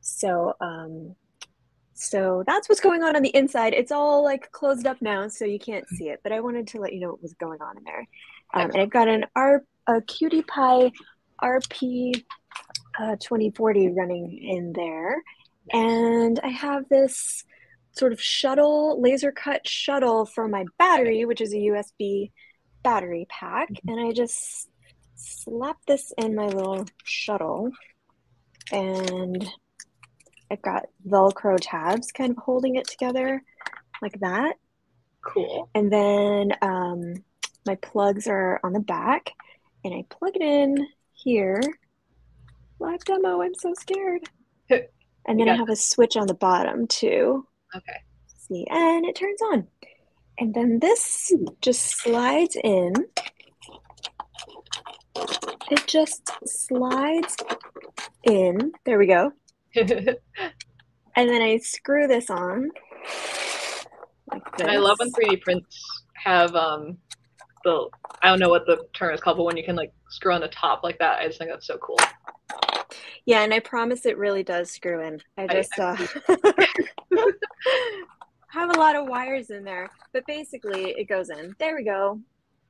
So, um, so that's what's going on on the inside. It's all like closed up now, so you can't see it. But I wanted to let you know what was going on in there. Um, and I've got an R a QT Py RP uh, 2040 running in there, and I have this sort of shuttle laser cut shuttle for my battery, which is a USB battery pack, and I just slap this in my little shuttle, and I've got Velcro tabs kind of holding it together like that. Cool. And then um, my plugs are on the back, and I plug it in here. Live demo, I'm so scared. <laughs> And then I have a switch on the bottom too. Okay. See, and it turns on. And then this just slides in. It just slides in. There we go. and <laughs> And then I screw this on. Like I love when 3D prints have um the I don't know what the term is called, but when you can like screw on the top like that, I just think that's so cool. Yeah, and I promise it really does screw in. I I- just uh, <laughs> have a lot of wires in there, but basically it goes in. There we go.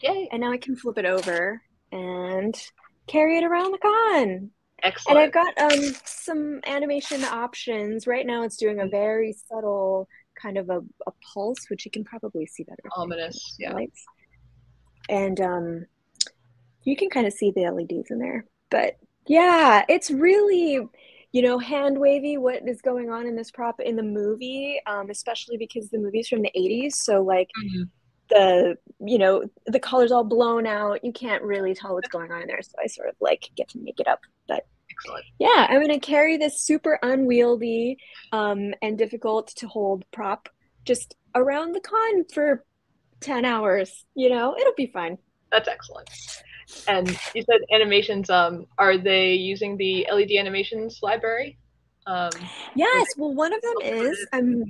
Yay! And now I can flip it over and carry it around the con. Excellent. And I've got um some animation options. Right now it's doing a very subtle kind of a, a pulse, which you can probably see better. Ominous, yeah. Lights. And um you can kind of see the LEDs in there. But yeah, it's really you know, hand wavy what is going on in this prop in the movie, um, especially because the movie's from the 80s. So like Mhm. the you know the colors all blown out you can't really tell what's going on in there so i sort of like get to make it up but Excellent. yeah i'm going to carry this super unwieldy um, and difficult to hold prop just around the con for 10 hours you know it'll be fine. That's excellent. And you said animations. Um, are they using the LED animations library? Um, yes well one of them is i'm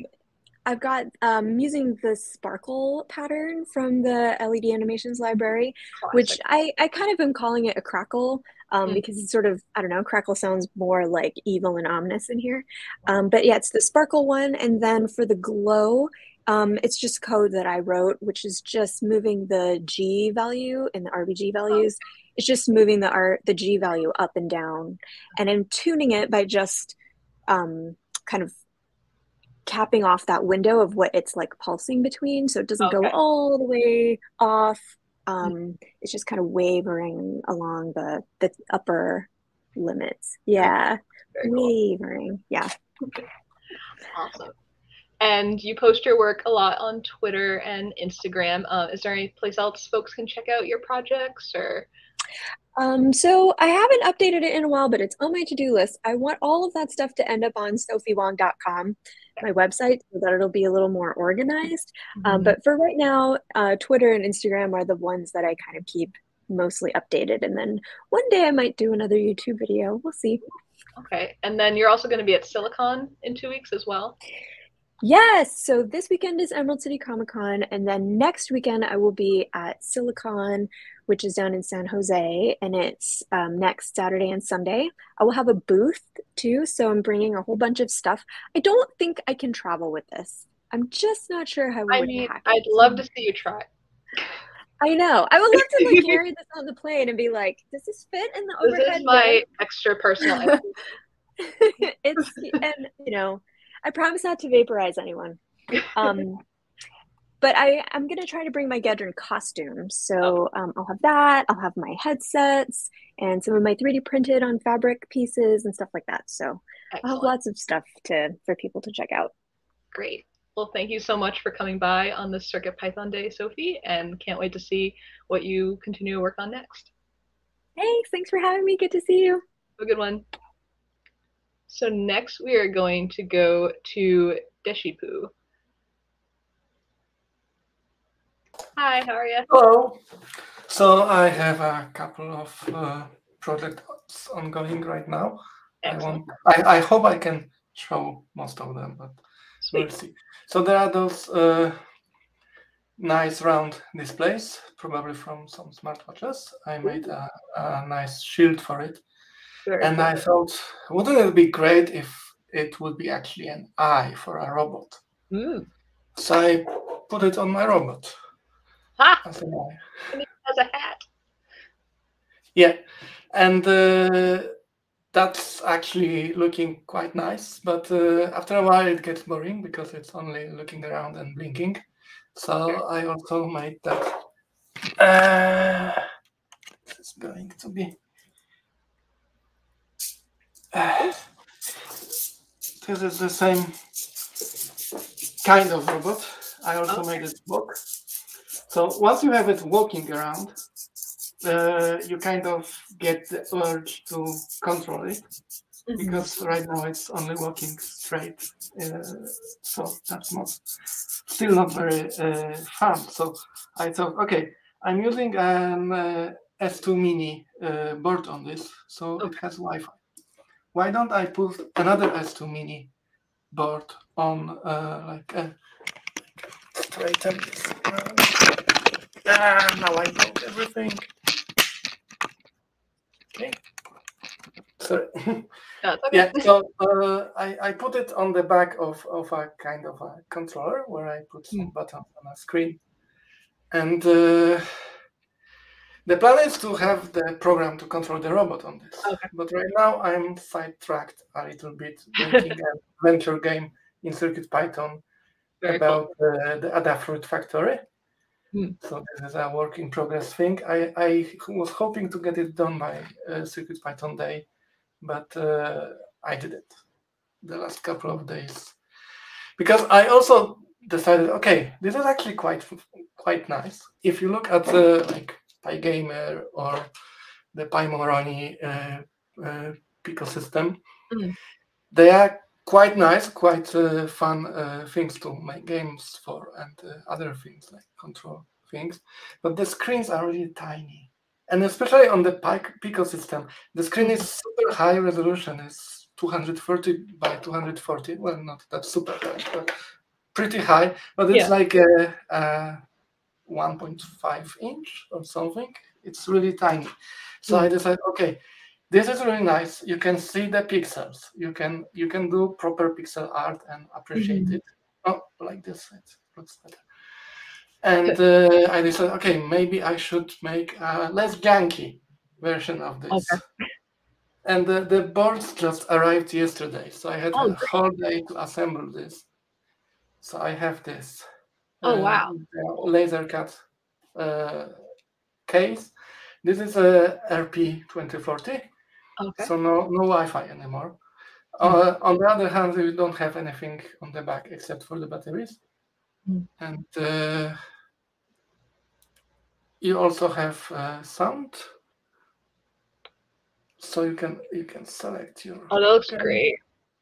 i've got um using the sparkle pattern from the led animations library which. I, I kind of am calling it a crackle um, Mm. because it's sort of I don't know crackle sounds more like evil and ominous in here um, but yeah it's the sparkle one and then for the glow Um, it's just code that I wrote, which is just moving the G value and the RBG values. It's just moving the R the G value up and down, and I'm tuning it by just um, kind of capping off that window of what it's like pulsing between, so it doesn't go all the way off. Um, it's just kind of wavering along the the upper limits. Yeah, Very cool. wavering. Yeah. Awesome. And you post your work a lot on Twitter and Instagram. Uh, is there any place else folks can check out your projects or? Um, so I haven't updated it in a while, but it's on my to-do list. I want all of that stuff to end up on sophiewong.com, my website, so that it'll be a little more organized. Um, but for right now, uh, Twitter and Instagram are the ones that I kind of keep mostly updated. And then one day I might do another YouTube video. We'll see. Okay. And then you're also going to be at SiliCon in two weeks as well. Yes, so this weekend is Emerald City Comic Con, and then next weekend I will be at SiliCon, which is down in San Jose, and it's um, next Saturday and Sunday. I will have a booth too, so I'm bringing a whole bunch of stuff. I don't think I can travel with this. I'm just not sure how I would mean, I'd love to see you try. I know. I would love to like <laughs> carry this on the plane and be like, "Does this fit in the This overhead This is my bin?" extra personal. <laughs> it's and you know i promise not to vaporize anyone um but i i'm gonna try to bring my gedron costume. so um, i'll have that i'll have my headsets and some of my 3d printed on fabric pieces and stuff like that so i'll have lots of stuff to for people to check out Great. Well, thank you so much for coming by on this Circuit Python Day, Sophie, and can't wait to see what you continue to work on next. thanks thanks for having me good to see you Have a good one. So next we are going to go to Deshipu. Hi, how are you? Hello. So I have a couple of uh, projects ongoing right now. I want. I, I hope I can show most of them, but we'll see. So there are those uh, nice round displays, probably from some smartwatches. I made a, a nice shield for it, Very and cool. I thought, wouldn't it be great if it would be actually an eye for a robot? Mm. So I put it on my robot Ha! as an eye. Has a hat. Yeah, and uh, that's actually looking quite nice. But uh, after a while, it gets boring because it's only looking around and blinking. So I also made that. Uh, this is going to be. This is the same kind of robot. I also made it walk. So once you have it walking around, uh, you kind of get the urge to control it because right now it's only walking straight. Uh, so that's not still not very uh, fun. So I thought, okay, I'm using an uh, S2 Mini uh, board on this, so it has Wi-Fi. Why don't I put another S2 Mini board on uh, like a straighten this around. Ah, now I broke everything. Okay. Sorry. <laughs> No, okay. yeah, so uh, I, I put it on the back of, of a kind of a controller where I put some buttons on a screen. And uh, the plan is to have the program to control the robot on this. Okay. But right now I'm sidetracked a little bit <laughs> making an adventure game in Circuit Python Very about uh, the Adafruit factory. Hmm. So this is a work in progress thing. I, I was hoping to get it done by uh, Circuit Python Day, but uh, I did it the last couple of days because I also decided, okay, this is actually quite quite nice. If you look at the like PyGamer or the Pimoroni uh, uh, ecosystem, Mhm. they are quite nice, quite uh, fun uh, things to make games for, and uh, other things like control things. But the screens are really tiny, and especially on the Pi ecosystem, the screen is super high resolution. It's 230 by 240. Well, not that super high, but pretty high. But it's Yeah. like a, a 1.5 inch or something. It's really tiny. So I decided, okay, this is really nice. You can see the pixels. You can you can do proper pixel art and appreciate Mhm. it. Oh, like this. It's That's better. And uh, I decided, okay, maybe I should make a less janky version of this. Okay. And the, the boards just arrived yesterday, so I had Oh, a whole day to assemble this. So I have this. Oh, uh, wow. laser cut uh, case. This is a RP 2040, Okay. so no no Wi-Fi anymore. Uh, on the other hand, we don't have anything on the back except for the batteries, Mm. and uh, you also have uh, sound, so you can you can select your. Oh, that looks game. great.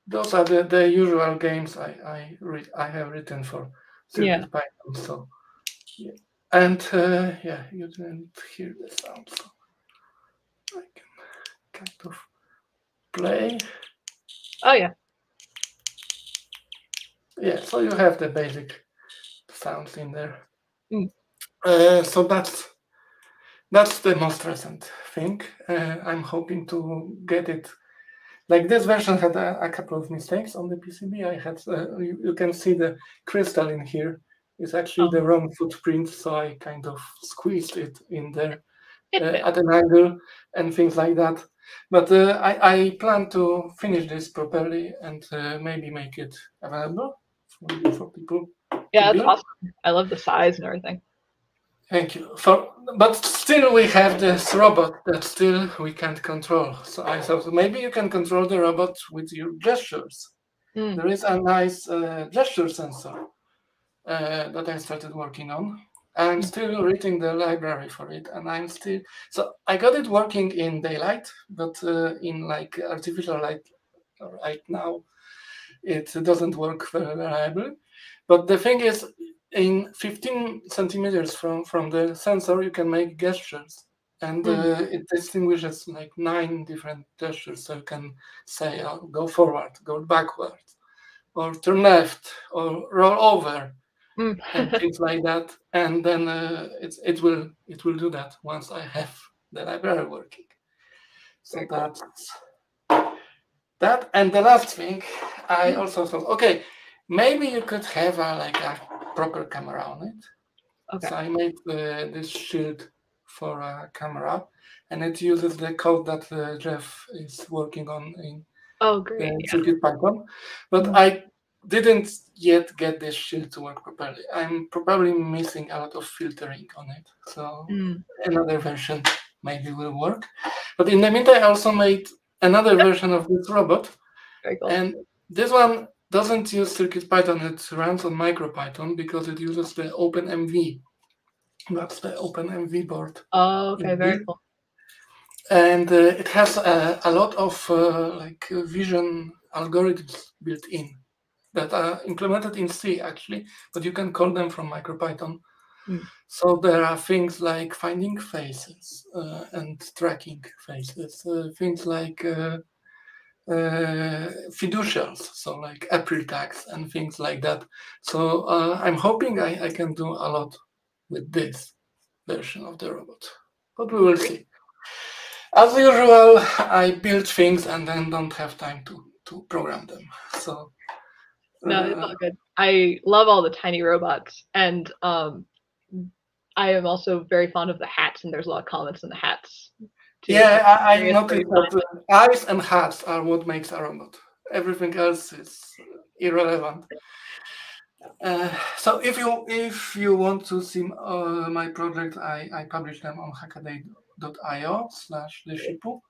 Those are the, the usual games I I read I have written for Yeah. Python. So yeah. and uh, yeah, you didn't hear the sound, so I can kind of play. Oh yeah. Yeah, so you have the basic sounds in there. Mm. Uh, so that's that's the most recent thing. Uh, I'm hoping to get it. Like this version had a, a couple of mistakes on the PCB. I had uh, you, you can see the crystal in here is actually Oh. the wrong footprint, so I kind of squeezed it in there <laughs> uh, at an angle and things like that. But uh, I, I plan to finish this properly and uh, maybe make it available for, for people. Yeah, that's awesome. I love the size and everything. Thank you. For, but still, we have this robot that still we can't control. So I thought maybe you can control the robot with your gestures. Mm. There is a nice uh, gesture sensor uh, that I started working on. I'm still reading the library for it, and I'm still so I got it working in daylight, but uh, in like artificial light right now, it doesn't work very reliably. But the thing is, in 15 centimeters from from the sensor, you can make gestures, and uh, it distinguishes like nine different gestures. So you can say, oh, "Go forward," "Go backward," or "Turn left," or "Roll over." Mm. and <laughs> things like that. And then uh, it's it will it will do that once I have the library working. So that's that. And the last thing, I also thought, okay, maybe you could have a, like a proper camera on it. Okay. So I made uh, this shield for a camera, and it uses the code that uh, Jeff is working on in Oh great. uh, Yeah. Circuit Python. But Mhm. I didn't yet get this shield to work properly. I'm probably missing a lot of filtering on it. So Mm. another version maybe will work. But in the meantime, I also made another version of this robot. Cool. And this one doesn't use CircuitPython, it runs on MicroPython because it uses the OpenMV. That's the OpenMV board. oh, okay. Very cool. And uh, it has a, a lot of uh, like uh, vision algorithms built in that are implemented in C actually, but you can call them from MicroPython. Mm. So there are things like finding faces uh, and tracking faces, uh, things like uh, uh, fiducials, so like AprilTags and things like that. So uh, I'm hoping I, I can do a lot with this version of the robot, but we will see. As usual, I build things and then don't have time to, to program them. So No, it's uh, all good. I love all the tiny robots, and um, I am also very fond of the hats, and there's a lot of comments in the hats. Yeah, I, I noticed that eyes and hats are what makes a robot. Everything else is irrelevant. Uh, so if you if you want to see uh, my project, I, I publish them on hackaday.io slash deshipu.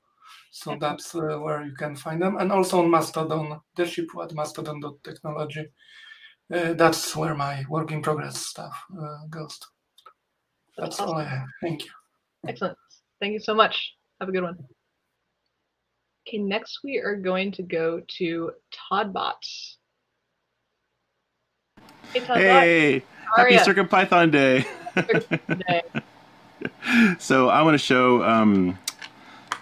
So that's uh, where you can find them, and also on Mastodon, deshipu at mastodon.technology. Uh, that's where my work in progress stuff uh, goes. To. That's That's all I have. Thank you. Excellent. Thank you so much. Have a good one. Okay, next we are going to go to todbots. Hey, todbot. Hey, happy? Circuit Python Day. <laughs> So I want to show um,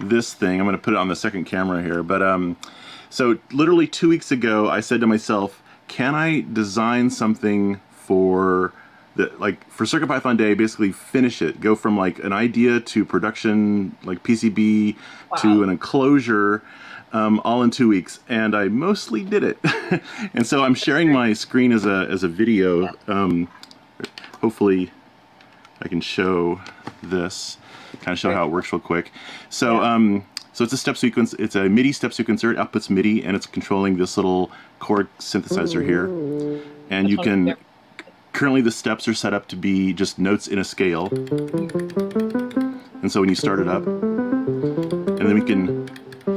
this thing. I'm going to put it on the second camera here. But um, so literally two weeks ago, I said to myself, can I design something for that like for CircuitPython Day, basically finish it, go from like an idea to production, like PCB to an enclosure, um, all in two weeks, and I mostly did it. <laughs> and so I'm sharing my screen as a as a video. Um, hopefully, I can show this, kind of show how it works real quick. So. Um, so it's a step sequence. It's a MIDI step sequencer. It outputs MIDI, and it's controlling this little chord synthesizer here. And you can currently the steps are set up to be just notes in a scale. And so when you start it up, and then we can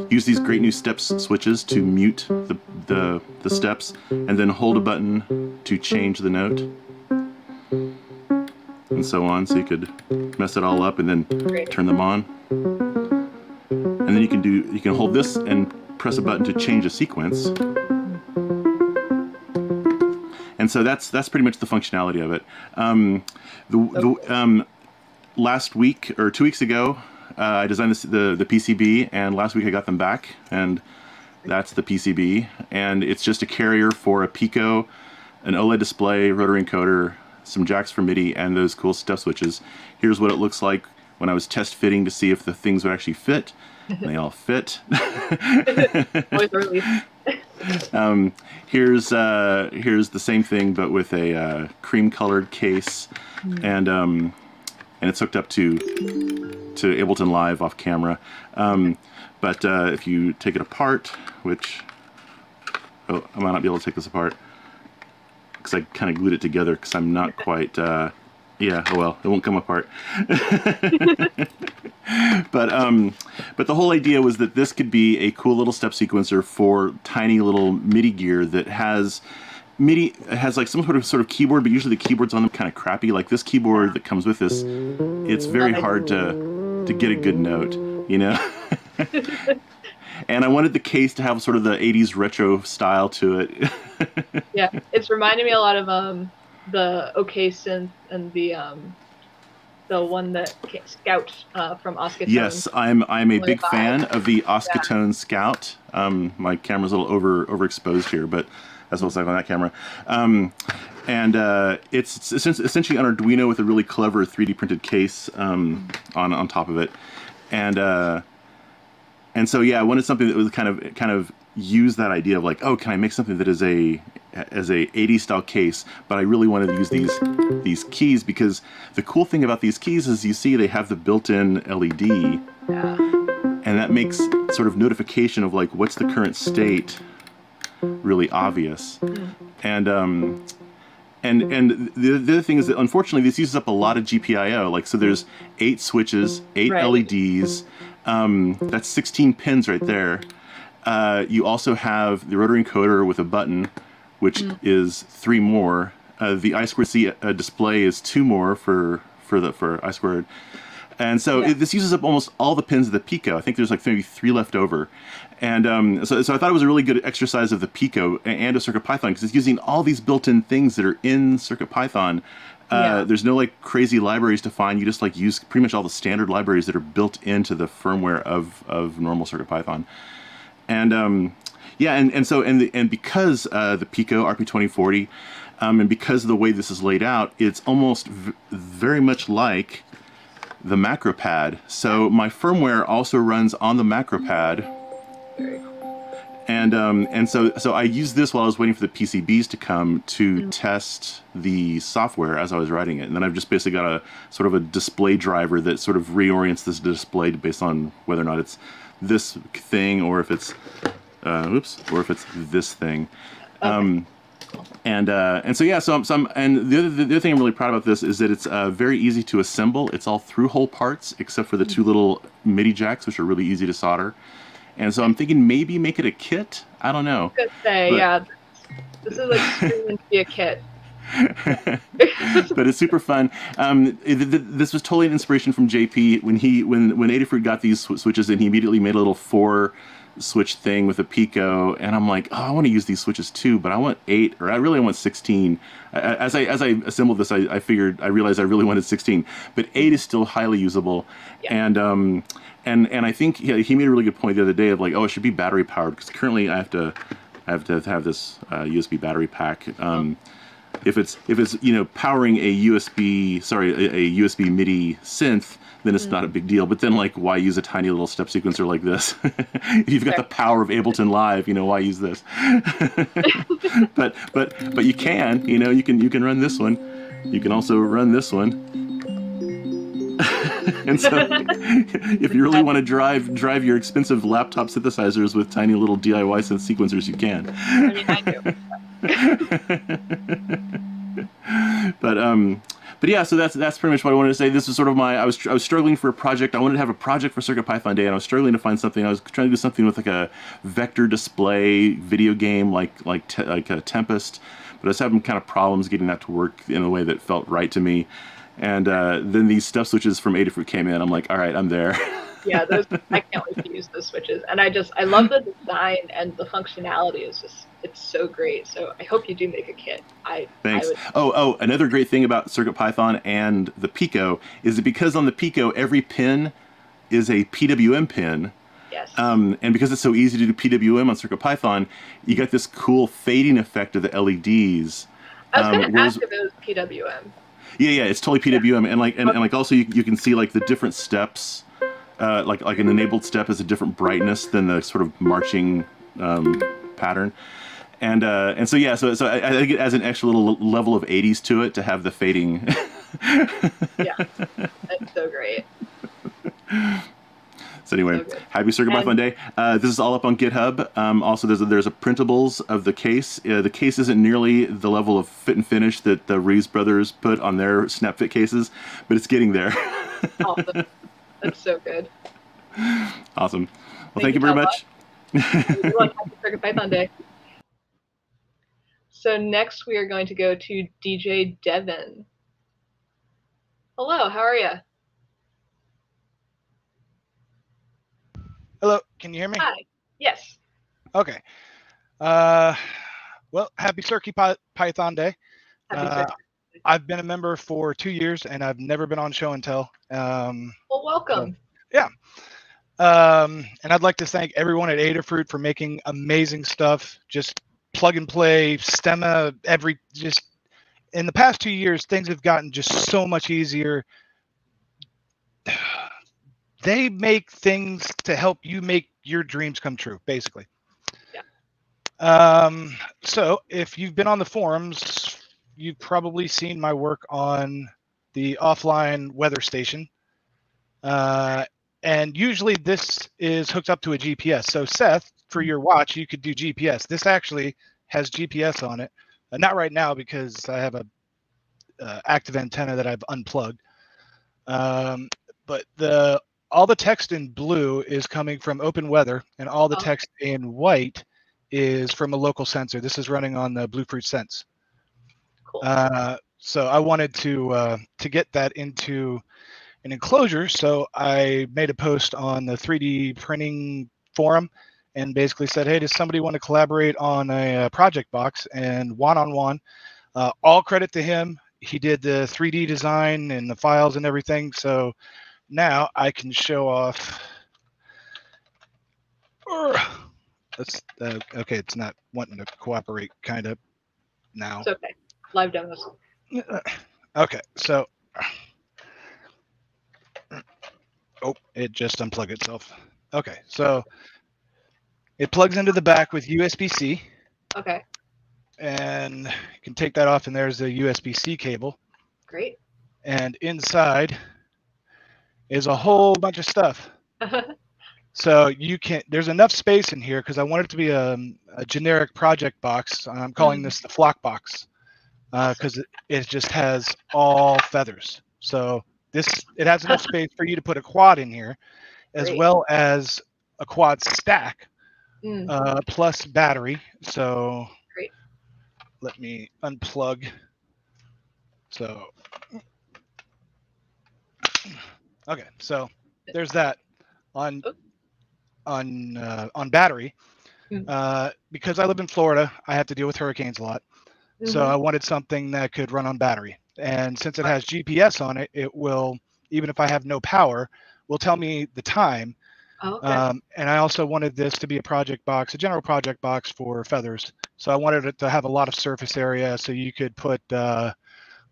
use these great new steps switches to mute the, the, the steps, and then hold a button to change the note. And so on, so you could mess it all up and then turn them on. And then you can do you can hold this and press a button to change a sequence. And so that's that's pretty much the functionality of it. Um, the, the um, last week or two weeks ago, uh, I designed this, the the PCB, and last week I got them back, and that's the PCB, and it's just a carrier for a Pico, an OLED display, rotary encoder, some jacks for MIDI, and those cool stuff switches. Here's what it looks like when I was test fitting to see if the things would actually fit. they all fit. <laughs> um, here's uh, here's the same thing, but with a uh, cream-colored case, mm. and um, and it's hooked up to to Ableton Live off camera. Um, but uh, if you take it apart, which oh, I might not be able to take this apart because I kind of glued it together because I'm not quite. Uh, yeah, oh well, it won't come apart. <laughs> but um, but the whole idea was that this could be a cool little step sequencer for tiny little MIDI gear that has MIDI has like some sort of sort of keyboard, but usually the keyboards on them kind of crappy. Like this keyboard that comes with this, it's very hard to to get a good note, you know. <laughs> and I wanted the case to have sort of the '80s retro style to it. <laughs> yeah, it's reminding me a lot of um the OK synth and the um the one that Scout uh, from Oskitone. Yes, I'm I'm a big fan of the Oskitone yeah. Scout. Um, my camera's a little over overexposed here, but that's what's like on that camera. Um, and uh, it's, it's, essentially an Arduino with a really clever 3D printed case um, on on top of it, and uh, and so yeah, I wanted something that was kind of kind of use that idea of like, oh, can I make something that is a as a 80 style case, but I really wanted to use these these keys because the cool thing about these keys is you see they have the built-in LED, yeah. and that makes sort of notification of like what's the current state really obvious, and um, and and the, the other thing is that unfortunately this uses up a lot of GPIO. Like so, there's eight switches, eight right. LEDs. Um, that's 16 pins right there. Uh, you also have the rotary encoder with a button which mm. is three more. Uh, the I squared C uh, display is two more for for the for I squared. And so yeah. it, this uses up almost all the pins of the Pico. I think there's like maybe three left over. And um, so, so I thought it was a really good exercise of the Pico and of CircuitPython because it's using all these built-in things that are in CircuitPython. Uh, yeah. There's no like crazy libraries to find. You just like use pretty much all the standard libraries that are built into the firmware of, of normal CircuitPython. And um, yeah, and, and so and the, and because uh, the Pico RP2040, um, and because of the way this is laid out, it's almost very much like the MacroPad. So my firmware also runs on the MacroPad. And um, and so so I used this while I was waiting for the PCBs to come to test the software as I was writing it, and then I've just basically got a sort of a display driver that sort of reorients this display based on whether or not it's this thing or if it's uh, oops, or if it's this thing. Okay. Um, and uh, and so yeah, so, so I'm, and the other, the other thing I'm really proud about this is that it's uh, very easy to assemble. It's all through hole parts except for the two little MIDI jacks, which are really easy to solder. And so I'm thinking maybe make it a kit. I don't know. I could say but, yeah, this is like screaming to be a kit. <laughs> but it's super fun. Um, it, this was totally an inspiration from JP when he when when Adafruit got these switches and he immediately made a little four switch thing with a Pico, and I'm like, oh, I want to use these switches too, but I want eight, or I really want 16. As I as I assembled this, I, I figured I realized I really wanted 16, but eight is still highly usable, yeah. and um, and and I think he, he made a really good point the other day of like, oh, it should be battery powered because currently I have to I have to have this uh, USB battery pack. Um, If it's if it's you know powering a USB sorry a, a USB MIDI synth, then it's not a big deal. But then like why use a tiny little step sequencer like this? <laughs> if you've got the power of Ableton Live, you know why use this? <laughs> but but but you can you know you can you can run this one. You can also run this one. <laughs> and so if you really want to drive drive your expensive laptop synthesizers with tiny little DIY synth sequencers, you can. I mean, I do. but um but yeah so that's that's pretty much what i wanted to say. This was sort of my i was i was struggling for a project. I wanted to have a project for circuit python day and i was struggling to find something. I was trying to do something with like a vector display video game like like like a tempest. But i was having kind of problems getting that to work in a way that felt right to me. And uh, then these step switches from adafruit came in. I'm like all right i'm there. <laughs> Yeah, those I can't wait to use those switches. And I just I love the design and the functionality is just it's so great. So I hope you do make a kit. I Thanks. I would, Oh, oh, another great thing about CircuitPython and the Pico is that because on the Pico every pin is a PWM pin, yes. um, and because it's so easy to do PWM on CircuitPython, you got this cool fading effect of the LEDs. I was um, gonna ask if it was PWM. Yeah, yeah, it's totally PWM, and like, and, and like, also you, you can see like the different steps. Uh, like like an enabled step is a different brightness than the sort of marching um, pattern, and uh, and so yeah, so so I, I think it adds an extra little level of 80s to it to have the fading. <laughs> Yeah. That's so great. So anyway, So happy Circuit Python Day. Uh, this is all up on GitHub. Um, also, there's a, there's a printables of the case. Uh, the case isn't nearly the level of fit and finish that the Reeves brothers put on their SnapFit cases, but it's getting there. <laughs> Awesome. That's so good. awesome. Well, Thank thank, you, you very much. Everyone, happy Circuit Python Day. So next we are going to go to DJ Devin. Hello, how are you? Hello, can you hear me? Hi. Yes. Okay. Uh, well, happy Circuit Python Day. Happy Uh, I've been a member for two years and I've never been on show and tell. Um, Well, welcome. Yeah. Um, and I'd like to thank everyone at Adafruit for making amazing stuff. Just plug and play, stemma, every just in the past two years, things have gotten just so much easier. <sighs> They make things to help you make your dreams come true, basically. Yeah. Um, so if you've been on the forums, you've probably seen my work on the offline weather station. Uh, and usually this is hooked up to a GPS. So Seth, for your watch, you could do GPS. This actually has GPS on it. Uh, not right now because I have a uh, active antenna that I've unplugged. Um, but the all the text in blue is coming from Open Weather, and all the Oh. text in white is from a local sensor. This is running on the Bluefruit Sense. Cool. Uh, so I wanted to uh, to get that into an enclosure. So I made a post on the 3D printing forum and basically said, "Hey, does somebody want to collaborate on a, uh project box?" And one on one, uh, all credit to him. He did the 3D design and the files and everything. So now I can show off. That's uh, okay. It's not wanting to cooperate, kind of now. It's okay. Live demos. Okay, so oh, it just unplugged itself. Okay, so it plugs into the back with USB-C, Okay. and you can take that off, and there's a USB-C cable, Great. and inside is a whole bunch of stuff. <laughs> So you can there's enough space in here because I want it to be a, a generic project box. I'm calling Mhm. this the flock box because it, it just has all feathers. So this it has enough <laughs> space for you to put a quad in here, as Great. well as a quad stack Mm, uh, plus battery. So Great. let me unplug. So okay, so there's that on Oop. on uh, on battery. Mm. Uh, because I live in Florida, I have to deal with hurricanes a lot. So mhm. I wanted something that could run on battery. And since it has GPS on it, it will, even if I have no power, will tell me the time. Oh, okay. Um, and I also wanted this to be a project box, a general project box for feathers. So I wanted it to have a lot of surface area so you could put uh,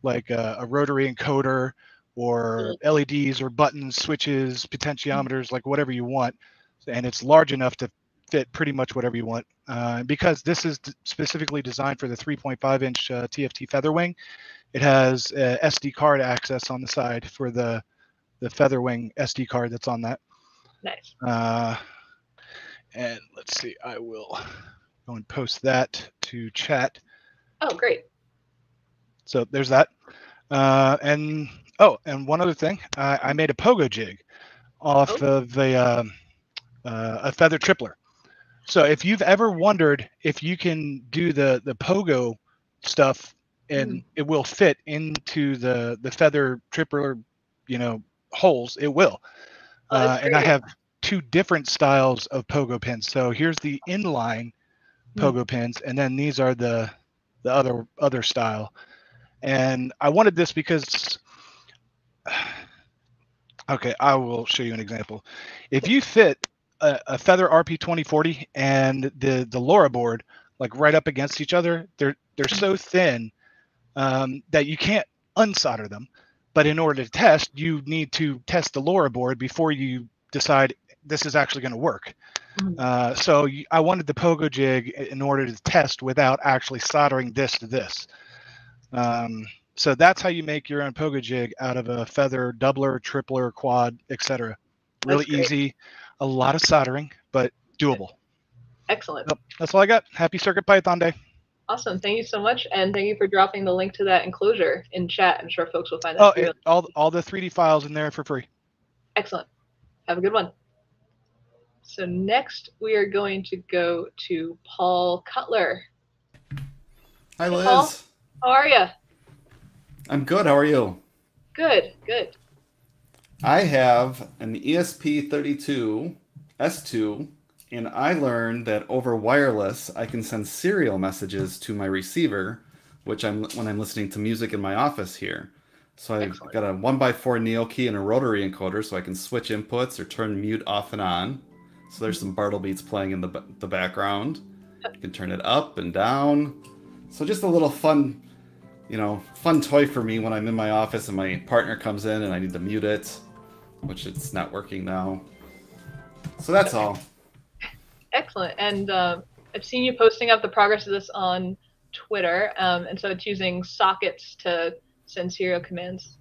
like a, a rotary encoder or LEDs or buttons, switches, potentiometers, like whatever you want. And it's large enough to fit pretty much whatever you want. Uh, because this is specifically designed for the 3.5 inch uh, TFT Featherwing, it has uh, SD card access on the side for the the Featherwing SD card that's on that. Nice. Uh, and let's see, I will go and post that to chat. Oh, great. So there's that. Uh, and oh, and one other thing, I, I made a pogo jig off Oh. of a um, uh, a feather tripler. So if you've ever wondered if you can do the the pogo stuff and it will fit into the the feather tripler, you know, holes, it will. Oh, uh, and I have two different styles of pogo pins. So here's the inline Hmm. pogo pins, and then these are the the other other style. And I wanted this because <sighs> okay, I will show you an example. If you fit a, a Feather RP 2040 and the the LoRa board like right up against each other, they're they're so thin um, that you can't unsolder them. But in order to test, you need to test the LoRa board before you decide this is actually going to work. Uh, so I wanted the pogo jig in order to test without actually soldering this to this. Um, so that's how you make your own pogo jig out of a feather doubler, tripler, quad, etc. Really easy, a lot of soldering, but doable. Excellent. That's all I got. Happy Circuit Python Day. Awesome. Thank you so much. And thank you for dropping the link to that enclosure in chat. I'm sure folks will find that. Oh, it, all all the 3D files in there for free. Excellent. Have a good one. So next we are going to go to Paul Cutler. Hi, Hey, Liz. Paul. How are you? I'm good. How are you? Good, good. I have an E ESP32 S2, and I learned that over wireless I can send serial messages to my receiver, which I'm when I'm listening to music in my office here. So I've got a one x four NeoKey and a rotary encoder, so I can switch inputs or turn mute off and on. So there's some Bartle beats playing in the the background. You can turn it up and down. So just a little fun, you know, fun toy for me when I'm in my office and my partner comes in and I need to mute it, which it's not working now. So that's all. Excellent. And um, I've seen you posting up the progress of this on Twitter. Um, and so it's using sockets to send serial commands.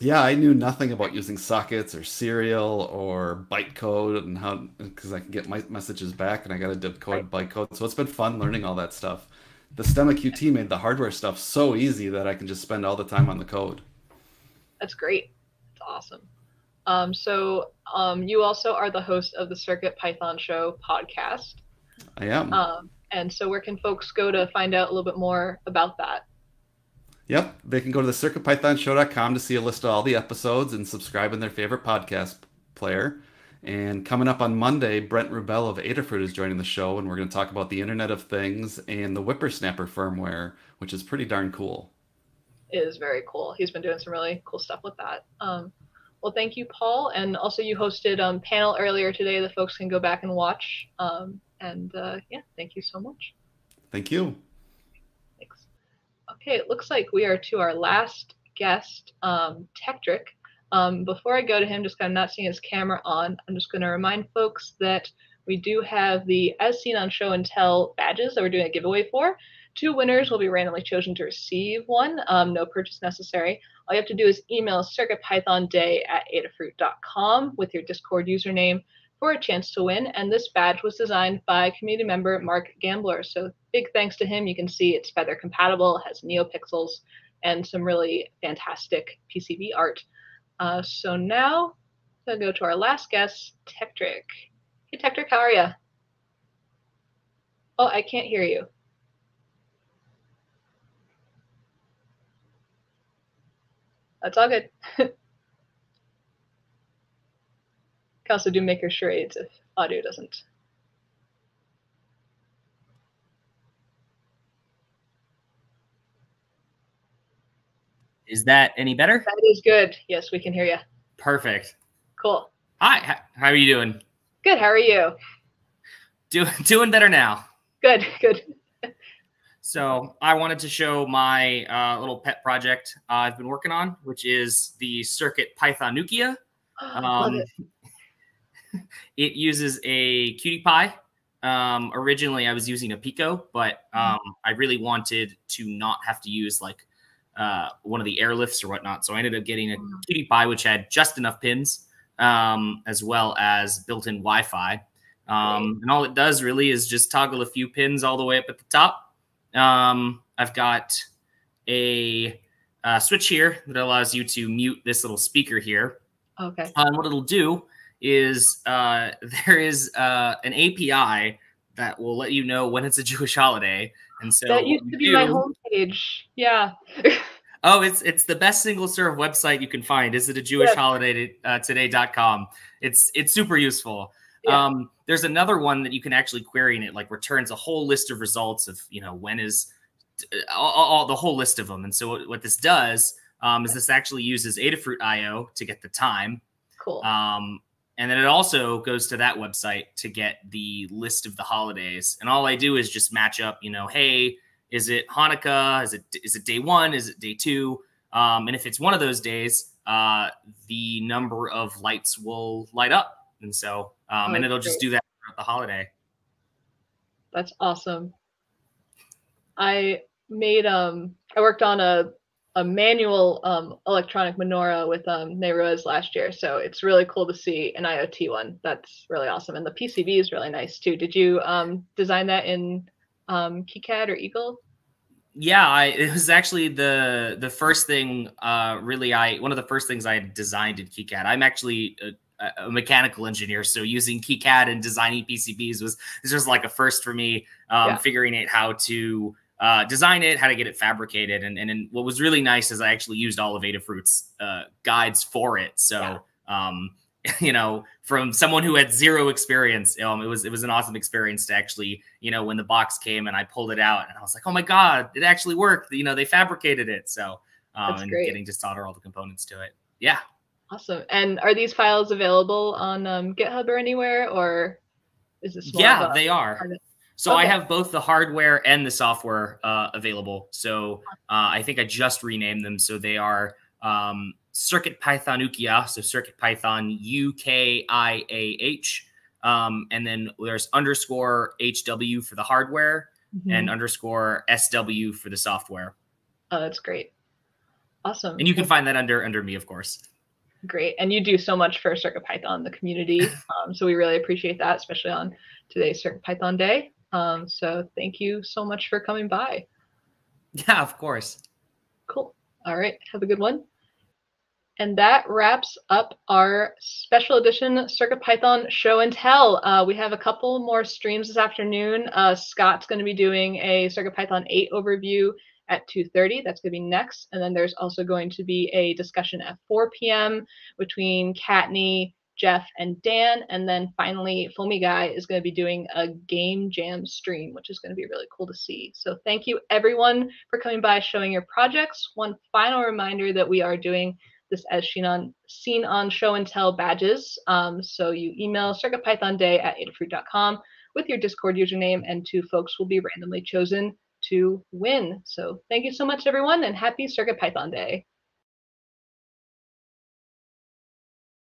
Yeah, I knew nothing about using sockets or serial or bytecode and how because I can get my messages back and I got to decode bytecode. So it's been fun learning all that stuff. The Stemma QT made the hardware stuff so easy that I can just spend all the time on the code. That's great. That's awesome. Um, so um, you also are the host of the Circuit Python Show podcast. I am. Um, and so where can folks go to find out a little bit more about that? Yep, they can go to the circuitpythonshow.com to see a list of all the episodes and subscribe in their favorite podcast player. And coming up on Monday, Brent Rubell of Adafruit is joining the show, and we're going to talk about the Internet of Things and the WipperSnapper firmware, which is pretty darn cool. It is very cool. He's been doing some really cool stuff with that. Um, well, thank you, Paul. And also, you hosted um, panel earlier today that folks can go back and watch. Um, and uh, yeah, thank you so much. Thank you. Thanks. Okay, it looks like we are to our last guest, um, Tekktrik. Um, before I go to him, just kind of not seeing his camera on, I'm just going to remind folks that we do have the As Seen on Show and Tell badges that we're doing a giveaway for. Two winners will be randomly chosen to receive one. Um, no purchase necessary. All you have to do is email circuitpythonday at adafruit.com with your Discord username for a chance to win. And this badge was designed by community member Mark Gambler. So big thanks to him. You can see it's feather compatible, has NeoPixels, and some really fantastic PCB art. Uh, so now we'll go to our last guest, Tekktrik. Hey, Tekktrik, how are you? Oh, I can't hear you. That's all good. <laughs> can also do maker charades if audio doesn't. Is that any better? That is good. Yes, we can hear you. Perfect. Cool. Hi, how are you doing? Good. How are you? Do, <laughs> doing better now. Good. Good. So I wanted to show my uh, little pet project uh, I've been working on, which is the Circuit Python Nukia. <gasps> Um, it. <laughs> it uses a QT Py. Um, originally, I was using a Pico, but um, I really wanted to not have to use like uh, one of the airlifts or whatnot. So I ended up getting a QT Py, which had just enough pins, um, as well as built-in Wi-Fi. Um, and all it does really is just toggle a few pins all the way up at the top. Um, I've got a, uh switch here that allows you to mute this little speaker here. Okay. Uh, and what it'll do is uh, <laughs> there is uh, an API that will let you know when it's a Jewish holiday, and so that used to be my do- homepage. Yeah. <laughs> Oh, it's it's the best single serve website you can find. Is it a Jewish Yeah. holiday uh, today.com? It's it's super useful. Yeah. Um, there's another one that you can actually query and it like returns a whole list of results of you know when is all, all- all- the whole list of them. And so what, what this does um, is this actually uses Adafruit IO to get the time. Cool. Um, and then it also goes to that website to get the list of the holidays. And all I do is just match up, you know, hey, is it Hanukkah? Is it is it day one? Is it day two? Um, and if it's one of those days, uh, the number of lights will light up. And so, um, Oh, and it'll just great. do that throughout the holiday. That's awesome. I made um I worked on a a manual um electronic menorah with um Neiroz last year, so it's really cool to see an IoT one. That's really awesome, and the PCB is really nice too. Did you um design that in um KiCad or Eagle? Yeah, I, it was actually the the first thing. Uh, really, I one of the first things I designed in KiCad. I'm actually a, a mechanical engineer, so using KiCad and designing PCBs was this was like a first for me. Um, Yeah. Figuring out how to uh, design it, how to get it fabricated, and and then what was really nice is I actually used all of Adafruit's uh, guides for it. So. Um, <laughs> you know, from someone who had zero experience, um, it was it was an awesome experience to actually, you know, when the box came and I pulled it out and I was like, oh my god, it actually worked. You know, they fabricated it. So, um, and great. getting to solder all the components to it. Yeah, Awesome. And are these files available on um, GitHub or anywhere, or is this yeah, they are. So I have both the hardware and the software uh, available. So uh, I think I just renamed them. So they are um, Circuit Python Ukia. So Circuit Python U K I A H. Um, and then there's underscore HW for the hardware and Mhm. underscore SW for the software. Oh, that's great. Awesome. And you can find that under under me, of course. Great. And you do so much for CircuitPython, the community. <laughs> Um, so we really appreciate that, especially on today's CircuitPython Day. Um, so thank you so much for coming by. <laughs> Yeah, of course. Cool. All right. Have a good one. And that wraps up our special edition CircuitPython show and tell. Uh, we have a couple more streams this afternoon. Uh, Scott's going to be doing a CircuitPython 8 overview at 2.30. That's going to be next. And then there's also going to be a discussion at 4 p.m. between Kattni, Jeff, and Dan. And then finally, FoamyGuy is going to be doing a game jam stream, which is going to be really cool to see. So thank you everyone for coming by, showing your projects. One final reminder that we are doing this as seen on seen on show and tell badges. Um, so you email circuitpythonday at adafruit.com with your Discord username, and two folks will be randomly chosen to win. So thank you so much, everyone, and happy Circuit Python Day.